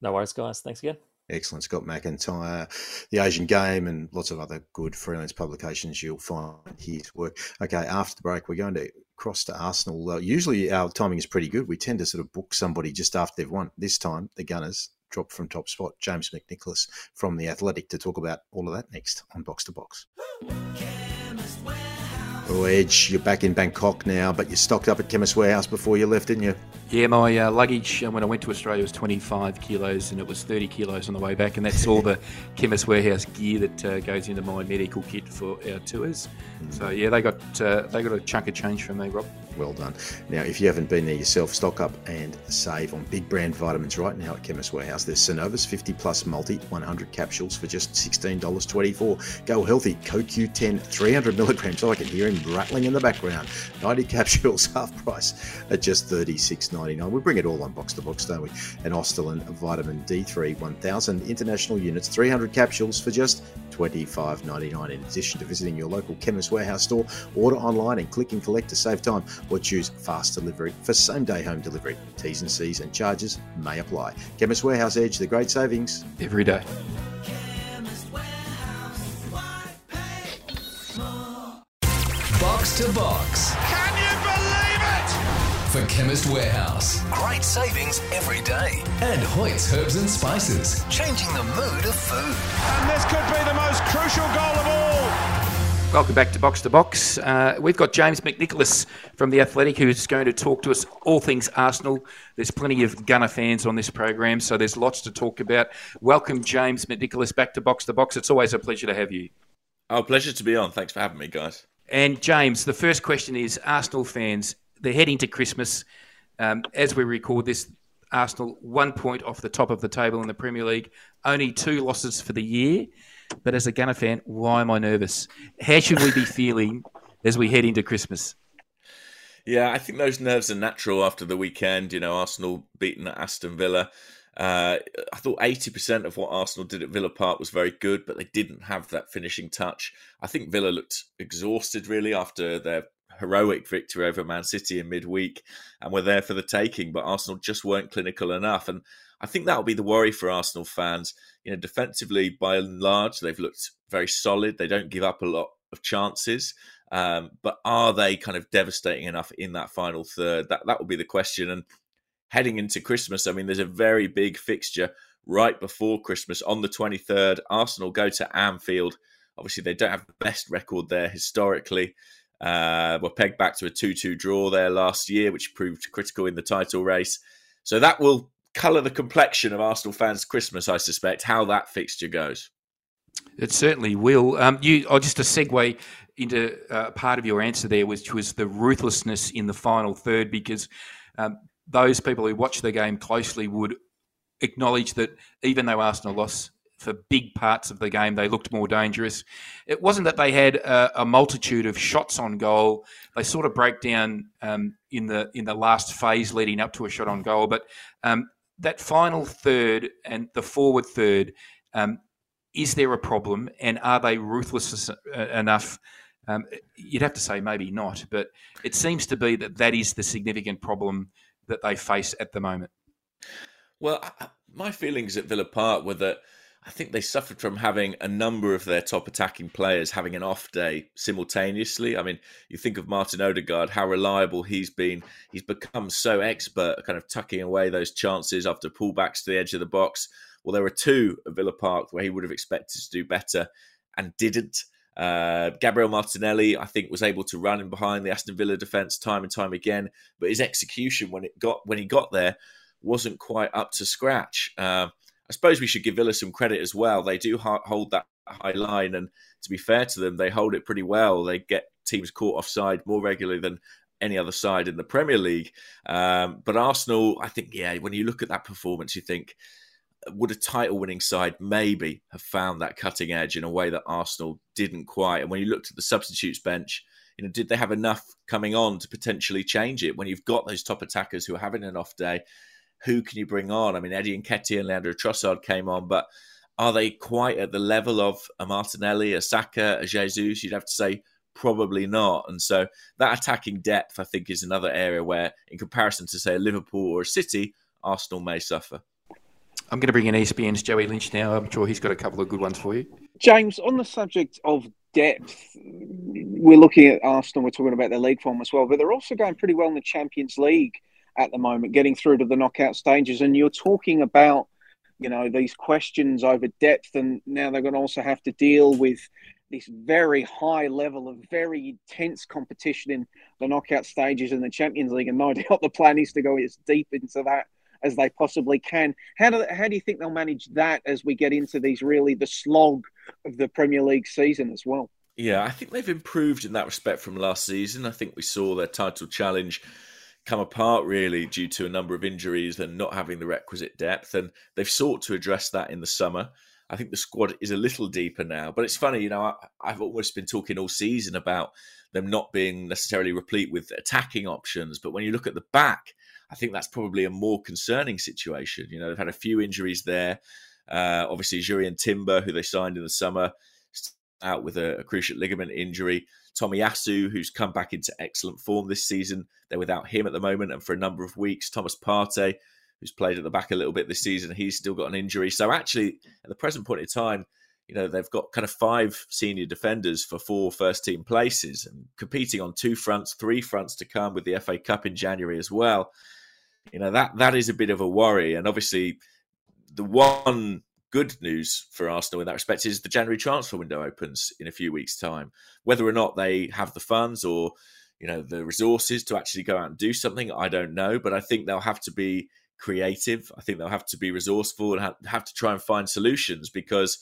No worries, guys. Thanks again. Excellent. Scott McIntyre, The Asian Game, and lots of other good freelance publications you'll find his work. Okay, after the break, we're going to cross to Arsenal. Uh, usually our timing is pretty good. We tend to sort of book somebody just after they've won. This time, the Gunners dropped from top spot. James McNicholas from The Athletic to talk about all of that next on Box to Box. Oh, Edge, you're back in Bangkok now, but you stocked up at Chemist Warehouse before you left, didn't you? Yeah, my uh, luggage uh, when I went to Australia was 25 kilos and it was 30 kilos on the way back, and that's all the Chemist Warehouse gear that uh, goes into my medical kit for our tours. Mm. So yeah, they got uh, they got a chunk of change from me, Rob. Well done. Now, if you haven't been there yourself, stock up and save on big brand vitamins right now at Chemist Warehouse. There's Cenovis 50 plus multi 100 capsules for just $16.24. Go healthy, CoQ10 300 milligrams. Oh, I can hear him rattling in the background. 90 capsules, half price at just $36.99. We bring it all on box to box, don't we? And Ostelin Vitamin D3 1000 international units, 300 capsules for just $25.99. In addition to visiting your local Chemist Warehouse store, order online and click and collect to save time or choose fast delivery for same day home delivery. T's and C's and charges may apply. Chemist Warehouse Edge, the great savings every day. Box to box. Can you believe it? For Chemist Warehouse. Great savings every day. And Hoyt's Herbs and Spices. Changing the mood of food. And this could be the most crucial goal of all. Welcome back to Box to Box. Uh, we've got James McNicholas from The Athletic who's going to talk to us all things Arsenal. There's plenty of Gunner fans on this program, so there's lots to talk about. Welcome, James McNicholas, back to Box to Box. It's always a pleasure to have you. Oh, pleasure to be on. Thanks for having me, guys. And, James, the first question is Arsenal fans, they're heading to Christmas. Um, as we record this, Arsenal one point off the top of the table in the Premier League, only two losses for the year. But as a Gunner fan, why am I nervous? How should we be feeling as we head into Christmas? Yeah, I think those nerves are natural after the weekend. You know, Arsenal beating Aston Villa. Uh, I thought 80% of what Arsenal did at Villa Park was very good, but they didn't have that finishing touch. I think Villa looked exhausted really after their heroic victory over Man City in midweek and were there for the taking, but Arsenal just weren't clinical enough. And I think that'll be the worry for Arsenal fans. You know, defensively, by and large, they've looked very solid. They don't give up a lot of chances. Um, but are they kind of devastating enough in that final third? That that will be the question. And heading into Christmas, I mean, there's a very big fixture right before Christmas on the 23rd. Arsenal go to Anfield. Obviously, they don't have the best record there historically. Uh, were pegged back to a 2 2 draw there last year, which proved critical in the title race. So that will colour the complexion of Arsenal fans' Christmas, I suspect, how that fixture goes. It certainly will. Um, you, oh, just a segue into uh, part of your answer there, which was the ruthlessness in the final third, because um, those people who watch the game closely would acknowledge that even though Arsenal lost for big parts of the game, they looked more dangerous. It wasn't that they had a, a multitude of shots on goal. They sort of break down um, in the in the last phase leading up to a shot on goal. But um, that final third and the forward third, um, is there a problem? And are they ruthless enough? Um, you'd have to say maybe not, but it seems to be that that is the significant problem that they face at the moment. Well, my feelings at Villa Park were that I think they suffered from having a number of their top attacking players having an off day simultaneously. I mean, you think of Martin Odegaard, how reliable he's been. He's become so expert kind of tucking away those chances after pullbacks to the edge of the box. Well, there were two at Villa Park where he would have expected to do better and didn't. Uh, Gabriel Martinelli, I think, was able to run in behind the Aston Villa defence time and time again, but his execution when it got when he got there wasn't quite up to scratch. Uh, I suppose we should give Villa some credit as well. They do hold that high line, and to be fair to them, they hold it pretty well. They get teams caught offside more regularly than any other side in the Premier League. Um, but Arsenal, I think, yeah, when you look at that performance, you think, would a title winning side maybe have found that cutting edge in a way that Arsenal didn't quite? And when you looked at the substitutes bench, you know, did they have enough coming on to potentially change it when you've got those top attackers who are having an off day? Who can you bring on? I mean, Eddie and Nketiah and Leandro Trossard came on, but are they quite at the level of a Martinelli, a Saka, a Jesus? You'd have to say probably not. And so that attacking depth, I think, is another area where, in comparison to say a Liverpool or a City, Arsenal may suffer. I'm going to bring in ESPN's Joey Lynch now. I'm sure he's got a couple of good ones for you. James, on the subject of depth, we're looking at Arsenal. We're talking about their league form as well, but they're also going pretty well in the Champions League at the moment, getting through to the knockout stages. And you're talking about, you know, these questions over depth, and now they're going to also have to deal with this very high level of very intense competition in the knockout stages in the Champions League. And no doubt the plan is to go as deep into that as they possibly can. How do how do you think they'll manage that as we get into these really the slog of the Premier League season as well? Yeah, I think they've improved in that respect from last season. I think we saw their title challenge come apart really due to a number of injuries and not having the requisite depth. And they've sought to address that in the summer. I think the squad is a little deeper now. But it's funny, you know, I, I've almost been talking all season about them not being necessarily replete with attacking options. But when you look at the back, I think that's probably a more concerning situation. You know, they've had a few injuries there. Uh, obviously, Jurrien Timber, who they signed in the summer, out with a, a cruciate ligament injury. Tommy Tomiyasu, who's come back into excellent form this season. They're without him at the moment and for a number of weeks. Thomas Partey, who's played at the back a little bit this season, he's still got an injury. So actually, at the present point in time, you know, they've got kind of five senior defenders for four first team places and competing on two fronts, three fronts to come with the FA Cup in January as well. You know, that that is a bit of a worry. And obviously the one good news for Arsenal in that respect is the January transfer window opens in a few weeks' time. Whether or not they have the funds or you know the resources to actually go out and do something, I don't know. But I think they'll have to be creative. I think they'll have to be resourceful and have to try and find solutions because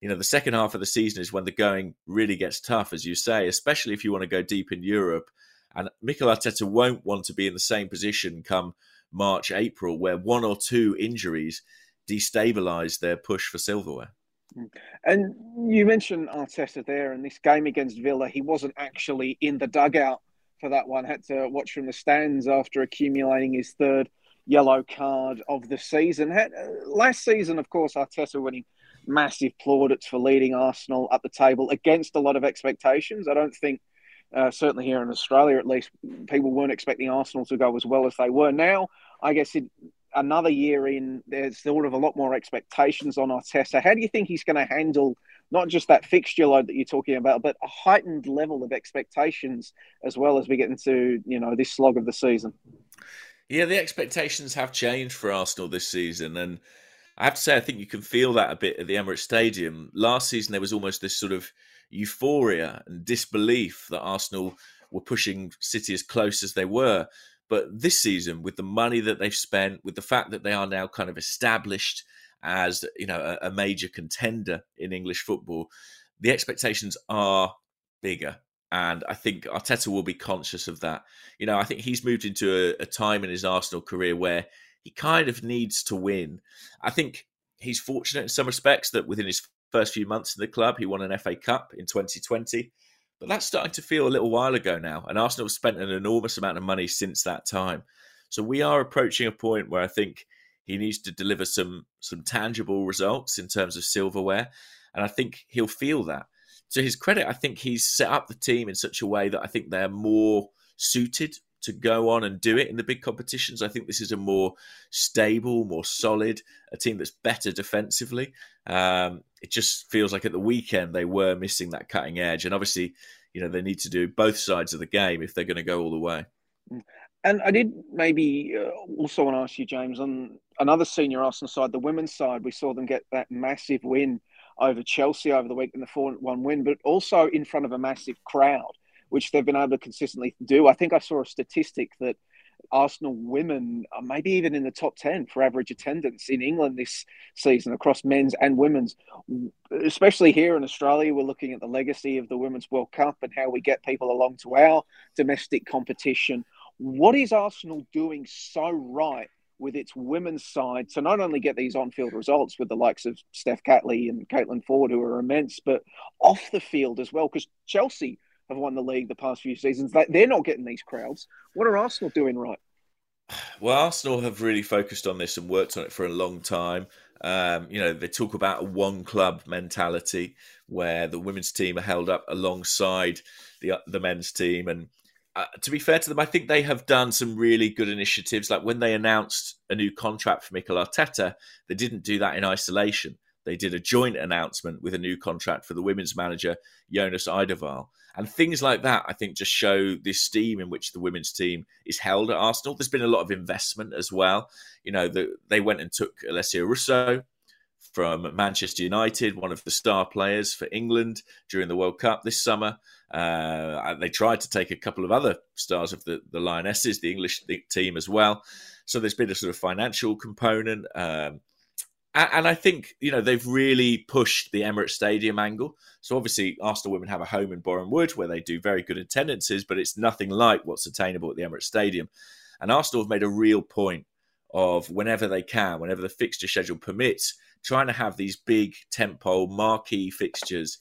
you know the second half of the season is when the going really gets tough, as you say, especially if you want to go deep in Europe. And Mikel Arteta won't want to be in the same position come March, April, where one or two injuries destabilise their push for silverware. Mm. And you mentioned Arteta there, and this game against Villa, he wasn't actually in the dugout for that one. Had to watch from the stands after accumulating his third yellow card of the season. Uh, last season, of course, Arteta winning massive plaudits for leading Arsenal up the table against a lot of expectations. I don't think, uh, certainly here in Australia at least, people weren't expecting Arsenal to go as well as they were. Now, I guess it, another year in, there's sort of a lot more expectations on Arteta. How do you think he's going to handle not just that fixture load that you're talking about, but a heightened level of expectations as well as we get into you know this slog of the season? Yeah, the expectations have changed for Arsenal this season, and I have to say I think you can feel that a bit at the Emirates Stadium. Last season there was almost this sort of euphoria and disbelief that Arsenal were pushing City as close as they were. But this season, with the money that they've spent, with the fact that they are now kind of established as you know a, a major contender in English football, the expectations are bigger. And I think Arteta will be conscious of that. You know, I think he's moved into a, a time in his Arsenal career where he kind of needs to win. I think he's fortunate in some respects that within his first few months in the club, he won an FA Cup in 2020. But that's starting to feel a little while ago now, and Arsenal have spent an enormous amount of money since that time. So we are approaching a point where I think he needs to deliver some some tangible results in terms of silverware, and I think he'll feel that. To his credit, I think he's set up the team in such a way that I think they're more suited to go on and do it in the big competitions. I think this is a more stable, more solid, a team that's better defensively. Um, it just feels like at the weekend they were missing that cutting edge, and obviously, you know, they need to do both sides of the game if they're going to go all the way. And I did maybe uh, also want to ask you, James, on another senior Arsenal side, the women's side, we saw them get that massive win over Chelsea over the week in the 4 1 win, but also in front of a massive crowd which they've been able to consistently do. I think I saw a statistic that Arsenal women are maybe even in the top 10 for average attendance in England this season across men's and women's. Especially here in Australia, we're looking at the legacy of the Women's World Cup and how we get people along to our domestic competition. What is Arsenal doing so right with its women's side to not only get these on field results with the likes of Steph Catley and Caitlin Foord, who are immense, but off the field as well? Because Chelsea have won the league the past few seasons. They're not getting these crowds. What are Arsenal doing right? Well, Arsenal have really focused on this and worked on it for a long time. Um, you know, they talk about a one club mentality where the women's team are held up alongside the the men's team. And uh, to be fair to them, I think they have done some really good initiatives. Like when they announced a new contract for Mikel Arteta, they didn't do that in isolation. They did a joint announcement with a new contract for the women's manager, Jonas Eidevall. And things like that, I think, just show the esteem in which the women's team is held at Arsenal. There's been a lot of investment as well. You know, the, they went and took Alessia Russo from Manchester United, one of the star players for England during the World Cup this summer. Uh, they tried to take a couple of other stars of the, the Lionesses, the English team as well. So there's been a sort of financial component. Um, and I think you know they've really pushed the Emirates Stadium angle. So obviously, Arsenal women have a home in Boreham Wood where they do very good attendances, but it's nothing like what's attainable at the Emirates Stadium. And Arsenal have made a real point of whenever they can, whenever the fixture schedule permits, trying to have these big tentpole marquee fixtures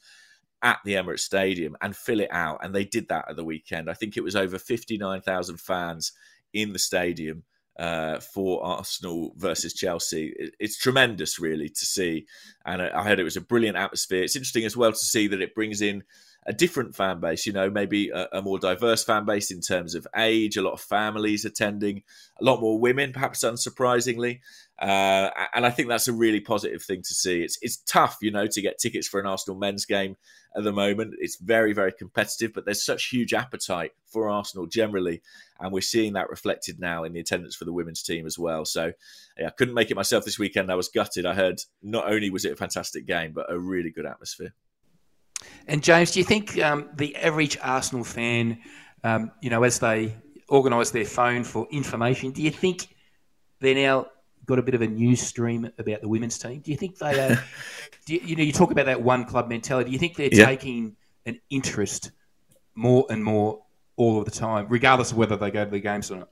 at the Emirates Stadium and fill it out. And they did that at the weekend. I think it was over fifty nine thousand fans in the stadium uh, for Arsenal versus Chelsea. It, it's tremendous, really, to see. And I, I heard it was a brilliant atmosphere. It's interesting as well to see that it brings in a different fan base, you know, maybe a, a, more diverse fan base in terms of age, a lot of families attending, a lot more women, perhaps unsurprisingly. Uh, and I think that's a really positive thing to see. It's it's tough, you know, to get tickets for an Arsenal men's game at the moment. It's very, very competitive, but there's such huge appetite for Arsenal generally. And we're seeing that reflected now in the attendance for the women's team as well. So yeah, I couldn't make it myself this weekend. I was gutted. I heard not only was it a fantastic game, but a really good atmosphere. And James, do you think um, the average Arsenal fan, um, you know, as they organise their phone for information, do you think they're now got a bit of a news stream about the women's team? Do you think they are? do you, you, know, you talk about that one club mentality. Do you think they're yeah. taking an interest more and more all of the time, regardless of whether they go to the games or not?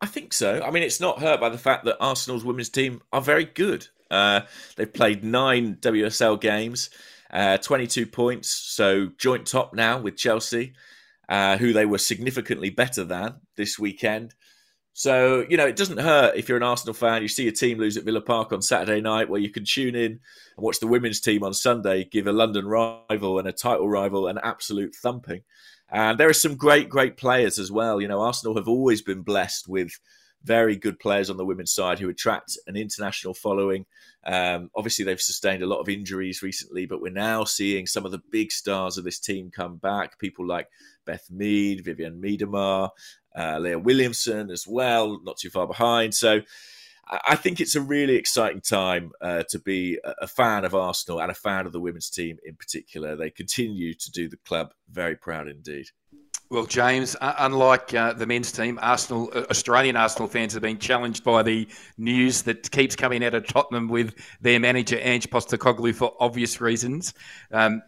I think so. I mean, it's not hurt by the fact that Arsenal's women's team are very good. Uh, they've played nine WSL games. Uh, 22 points, so joint top now with Chelsea, uh, who they were significantly better than this weekend. So, you know, it doesn't hurt if you're an Arsenal fan, you see a team lose at Villa Park on Saturday night, where you can tune in and watch the women's team on Sunday give a London rival and a title rival an absolute thumping. And there are some great, great players as well. You know, Arsenal have always been blessed with very good players on the women's side who attract an international following. Um, obviously, they've sustained a lot of injuries recently, but we're now seeing some of the big stars of this team come back. People like Beth Mead, Vivianne Miedema, uh, Leah Williamson as well, not too far behind. So I think it's a really exciting time uh, to be a fan of Arsenal and a fan of the women's team in particular. They continue to do the club very proud indeed. Well, James, unlike uh, the men's team, Arsenal, uh, Australian Arsenal fans have been challenged by the news that keeps coming out of Tottenham with their manager Ange Postecoglou for obvious reasons. Um,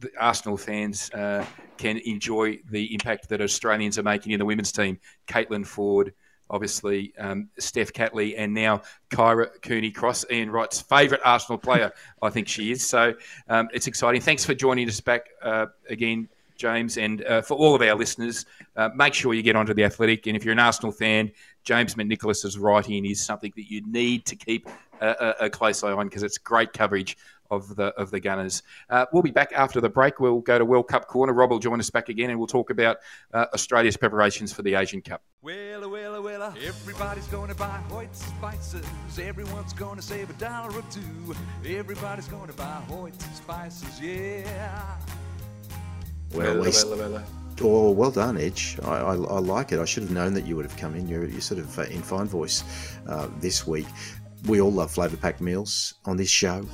the Arsenal fans uh, can enjoy the impact that Australians are making in the women's team. Caitlin Foord, obviously um, Steph Catley, and now Kyra Cooney Cross, Ian Wright's favourite Arsenal player, I think she is. So um, it's exciting. Thanks for joining us back uh, again. James, and uh, for all of our listeners, uh, make sure you get onto the Athletic. And if you're an Arsenal fan, James McNicholas's writing is something that you need to keep a, a, a close eye on because it's great coverage of the of the Gunners. Uh, we'll be back after the break. We'll go to World Cup corner. Rob will join us back again, and we'll talk about uh, Australia's preparations for the Asian Cup. Well, well, well, everybody's going to buy Hoyt spices. Everyone's going to save a dollar or two. Everybody's going to buy Hoyt spices, yeah. Well, well, well, well. Oh, well done, Edge. I, I, I, like it. I should have known that you would have come in. You're, you're sort of uh, in fine voice uh, this week. We all love flavour pack meals on this show.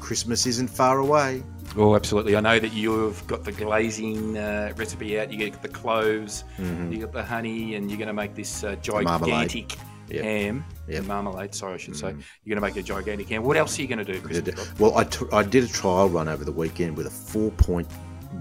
Christmas isn't far away. Oh, absolutely. I know that you've got the glazing uh, recipe out. You get the cloves, mm-hmm. you got the honey, and you're going to make this uh, gigantic yep. ham. Yep. Marmalade, sorry, I should mm-hmm. say. You're going to make a gigantic ham. What else are you going to do, Christmas? Well, I, t- I did a trial run over the weekend with a four point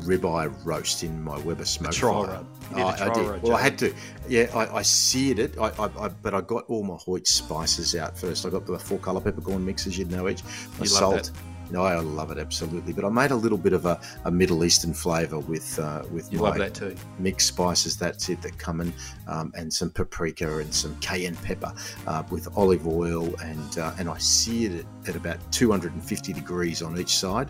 ribeye roast in my Weber smoke fire. Oh, I did. well, I had to. Yeah, I, I seared it, I, I, I, but I got all my Hoyt spices out first. I got the four colour peppercorn mixes, you'd know, each my salt. No, I love it absolutely. But I made a little bit of a, a Middle Eastern flavour with uh, with you my mixed spices. That's it that come in, um, and some paprika and some cayenne pepper uh, with olive oil, and uh, and I seared it at about 250 degrees on each side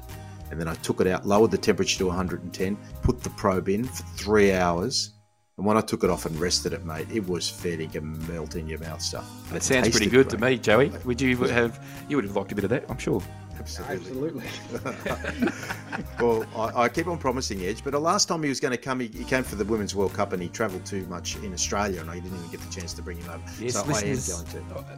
and then I took it out, lowered the temperature to 110, put the probe in for three hours. And when I took it off and rested it, mate, it was fetting and melt in your mouth stuff. That sounds pretty good great. to me, Joey. Would you have? You would have liked a bit of that, I'm sure. Absolutely. Absolutely. well, I, I, keep on promising Edge, but the last time he was going to come, he, he, came for the Women's World Cup and he travelled too much in Australia, and I didn't even get the chance to bring him over. Yes, so I am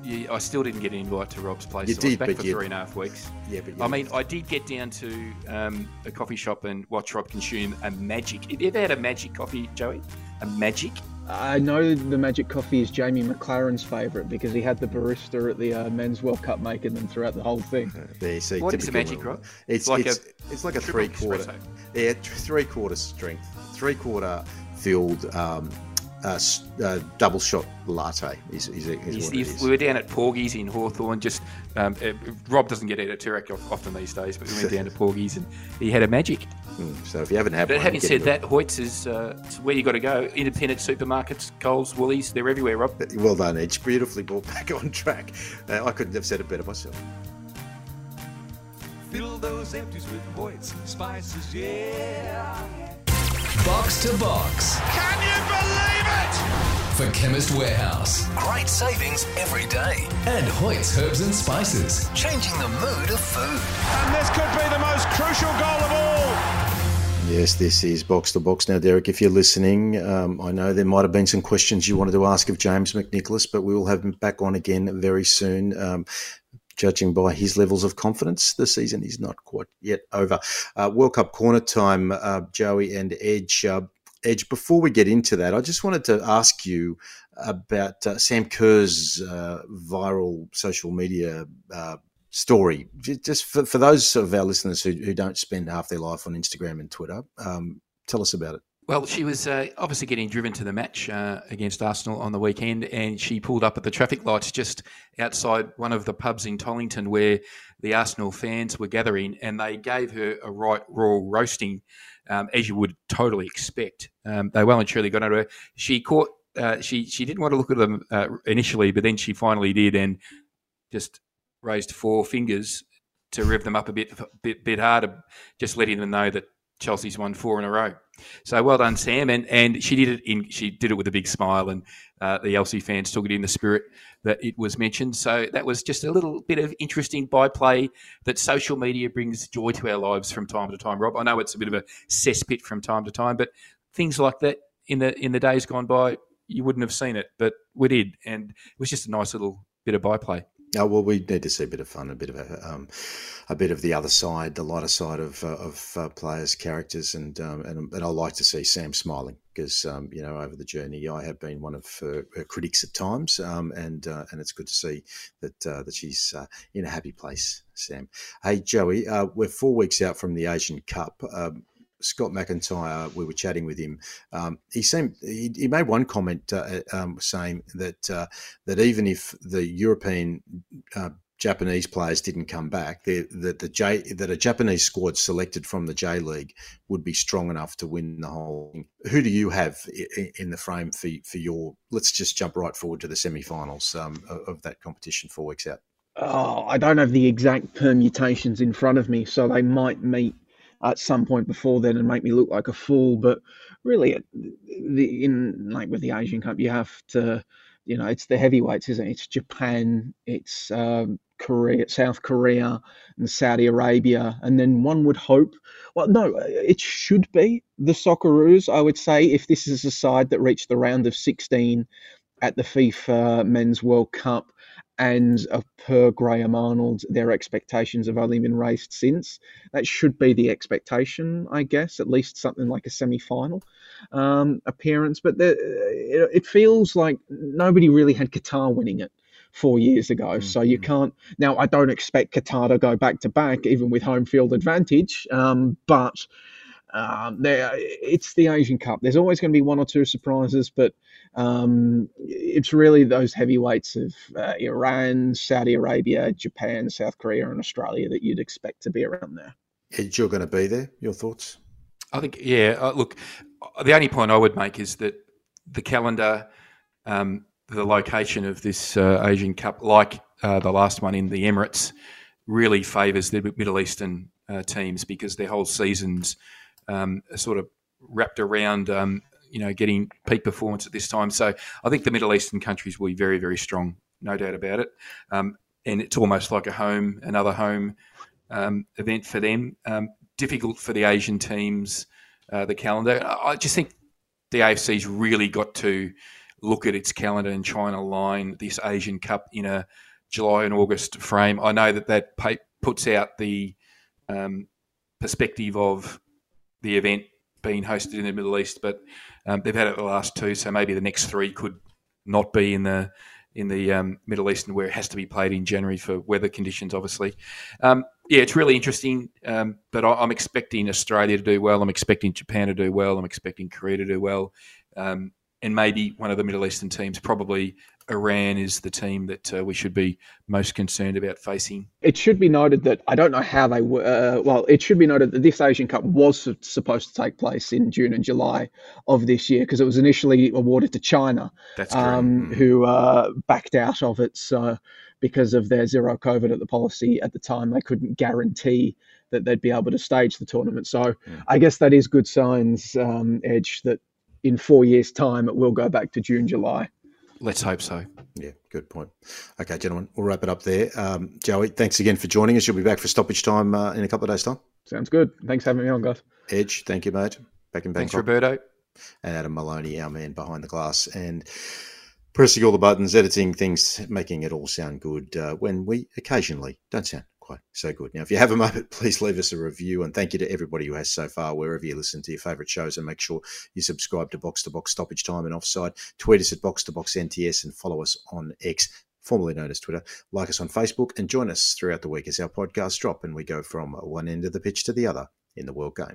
going to. I still didn't get an invite to Rob's place. You so did, I was back for three and a half weeks. Yeah, but I mean, I did get down to um, a coffee shop and watch Rob consume a magic. Have you ever had a magic coffee, Joey? A magic? I know the Magic Coffee is Jamie Maclaren's favourite because he had the barista at the uh, Men's World Cup making them throughout the whole thing. There you see. What is a Magic Rob? It's, like it's, a, it's like a three quarter. Yeah, three quarter strength, three quarter filled um, uh, uh, double shot latte. Is, is, is what we were down at Porgy's in Hawthorn. Just um, uh, Rob doesn't get out of Toorak often these days, but we went down to Porgy's and he had a magic. Mm, so if you haven't had, but one, having said that, Hoyts is uh, where you got to go. Independent supermarkets, Coles, Woolies, they're everywhere. Rob, well done, Edge. Beautifully brought back on track. Uh, I couldn't have said it better myself. Fill those empties with Hoyts spices, yeah. Box to box. Can you believe it? For Chemist Warehouse. Great savings every day. And Hoyt's Herbs and Spices. Changing the mood of food. And this could be the most crucial goal of all. Yes, this is box to box. Now, Derek, if you're listening, um, I know there might have been some questions you wanted to ask of James McNicholas, but we will have him back on again very soon. Um, judging by his levels of confidence. The season is not quite yet over. Uh, World Cup corner time, uh, Joey and Edge. Uh, Edge, before we get into that, I just wanted to ask you about uh, Sam Kerr's uh, viral social media uh, story. Just for, for those of our listeners who, who don't spend half their life on Instagram and Twitter, um, tell us about it. Well, she was uh, obviously getting driven to the match uh, against Arsenal on the weekend, and she pulled up at the traffic lights just outside one of the pubs in Tollington where the Arsenal fans were gathering, and they gave her a right royal roasting, um, as you would totally expect. Um, they well and truly got under her. She caught. Uh, she she didn't want to look at them uh, initially, but then she finally did, and just raised four fingers to rev them up a bit bit, bit harder, just letting them know that Chelsea's won four in a row. So well done, Sam, and and she did it in she did it with a big smile, and uh, the Elsie fans took it in the spirit that it was mentioned. So that was just a little bit of interesting byplay that social media brings joy to our lives from time to time. Rob, I know it's a bit of a cesspit from time to time, but things like that in the in the days gone by, you wouldn't have seen it, but we did, and it was just a nice little bit of byplay. Oh, well, we need to see a bit of fun, a bit of a, um, a bit of the other side, the lighter side of uh, of uh, players' characters, and, um, and and I like to see Sam smiling because um, you know over the journey I have been one of her, her critics at times, um, and uh, and it's good to see that uh, that she's uh, in a happy place. Sam, hey Joey, uh, we're four weeks out from the Asian Cup. Scott McIntyre, we were chatting with him. Um, he seemed he, he, made one comment uh, um, saying that uh, that even if the European uh, Japanese players didn't come back, that the J that a Japanese squad selected from the J League would be strong enough to win the whole thing. Who do you have in the frame for for your? Let's just jump right forward to the semi-finals um, of that competition four weeks out. Oh, I don't have the exact permutations in front of me, so they might meet at some point before then and make me look like a fool. But really, the in like with the Asian Cup, you have to, you know, it's the heavyweights, isn't it? It's Japan, it's um, Korea, South Korea, and Saudi Arabia, and then one would hope. Well, no, it should be the Socceroos. I would say if this is a side that reached the round of 16 at the FIFA Men's World Cup and per Graham Arnold, their expectations have only been raised since. That should be the expectation, I guess, at least something like a semi final um, appearance. But the, it, it, feels like nobody really had Qatar winning it four years ago. Mm-hmm. So you can't. Now, I don't expect Qatar to go back to back, even with home field advantage, um, but. Um, there, it's the Asian Cup. There's always going to be one or two surprises, but um, it's really those heavyweights of uh, Iran, Saudi Arabia, Japan, South Korea, and Australia that you'd expect to be around there. Ed, you're going to be there. Your thoughts? I think, yeah. Uh, look, the only point I would make is that the calendar, um, the location of this uh, Asian Cup, like uh, the last one in the Emirates, really favours the Middle Eastern uh, teams because their whole seasons um, sort of wrapped around um, you know, getting peak performance at this time. So I think the Middle Eastern countries will be very, very strong, no doubt about it. Um, and it's almost like a home, another home um, event for them. Um, difficult for the Asian teams, uh, the calendar. I just think the AFC's really got to look at its calendar and try and align this Asian Cup in a July and August frame. I know that that puts out the um, perspective of the event being hosted in the Middle East, but um, they've had it the last two, so maybe the next three could not be in the in the um, Middle East and where it has to be played in January for weather conditions, obviously. Um, yeah, it's really interesting, um, but I, am expecting Australia to do well. I'm expecting Japan to do well. I'm expecting Korea to do well. And maybe one of the Middle Eastern teams, probably Iran, is the team that uh, we should be most concerned about facing. It should be noted that I don't know how they were. Uh, well, it should be noted that this Asian Cup was supposed to take place in June and July of this year because it was initially awarded to China, That's um, mm. who uh, backed out of it. So because of their zero COVID at the policy at the time, they couldn't guarantee that they'd be able to stage the tournament. So mm. I guess that is good signs, um, Edge, that in four years' time, it will go back to June, July. Let's hope so. Yeah, good point. Okay, gentlemen, we'll wrap it up there. Um, Joey, thanks again for joining us. You'll be back for stoppage time uh, in a couple of days' time. Sounds good. Thanks for having me on, guys. Edge, thank you, mate. Back in Bangkok. Thanks, Roberto. And Adam Maloney, our man behind the glass. And pressing all the buttons, editing things, making it all sound good uh, when we occasionally don't sound quite so good. Now, if you have a moment, please leave us a review. And thank you to everybody who has so far, wherever you listen to your favourite shows. And make sure you subscribe to Box to Box Stoppage Time and Offside. Tweet us at Box to Box NTS and follow us on X, formerly known as Twitter. Like us on Facebook and join us throughout the week as our podcasts drop and we go from one end of the pitch to the other in the World Game.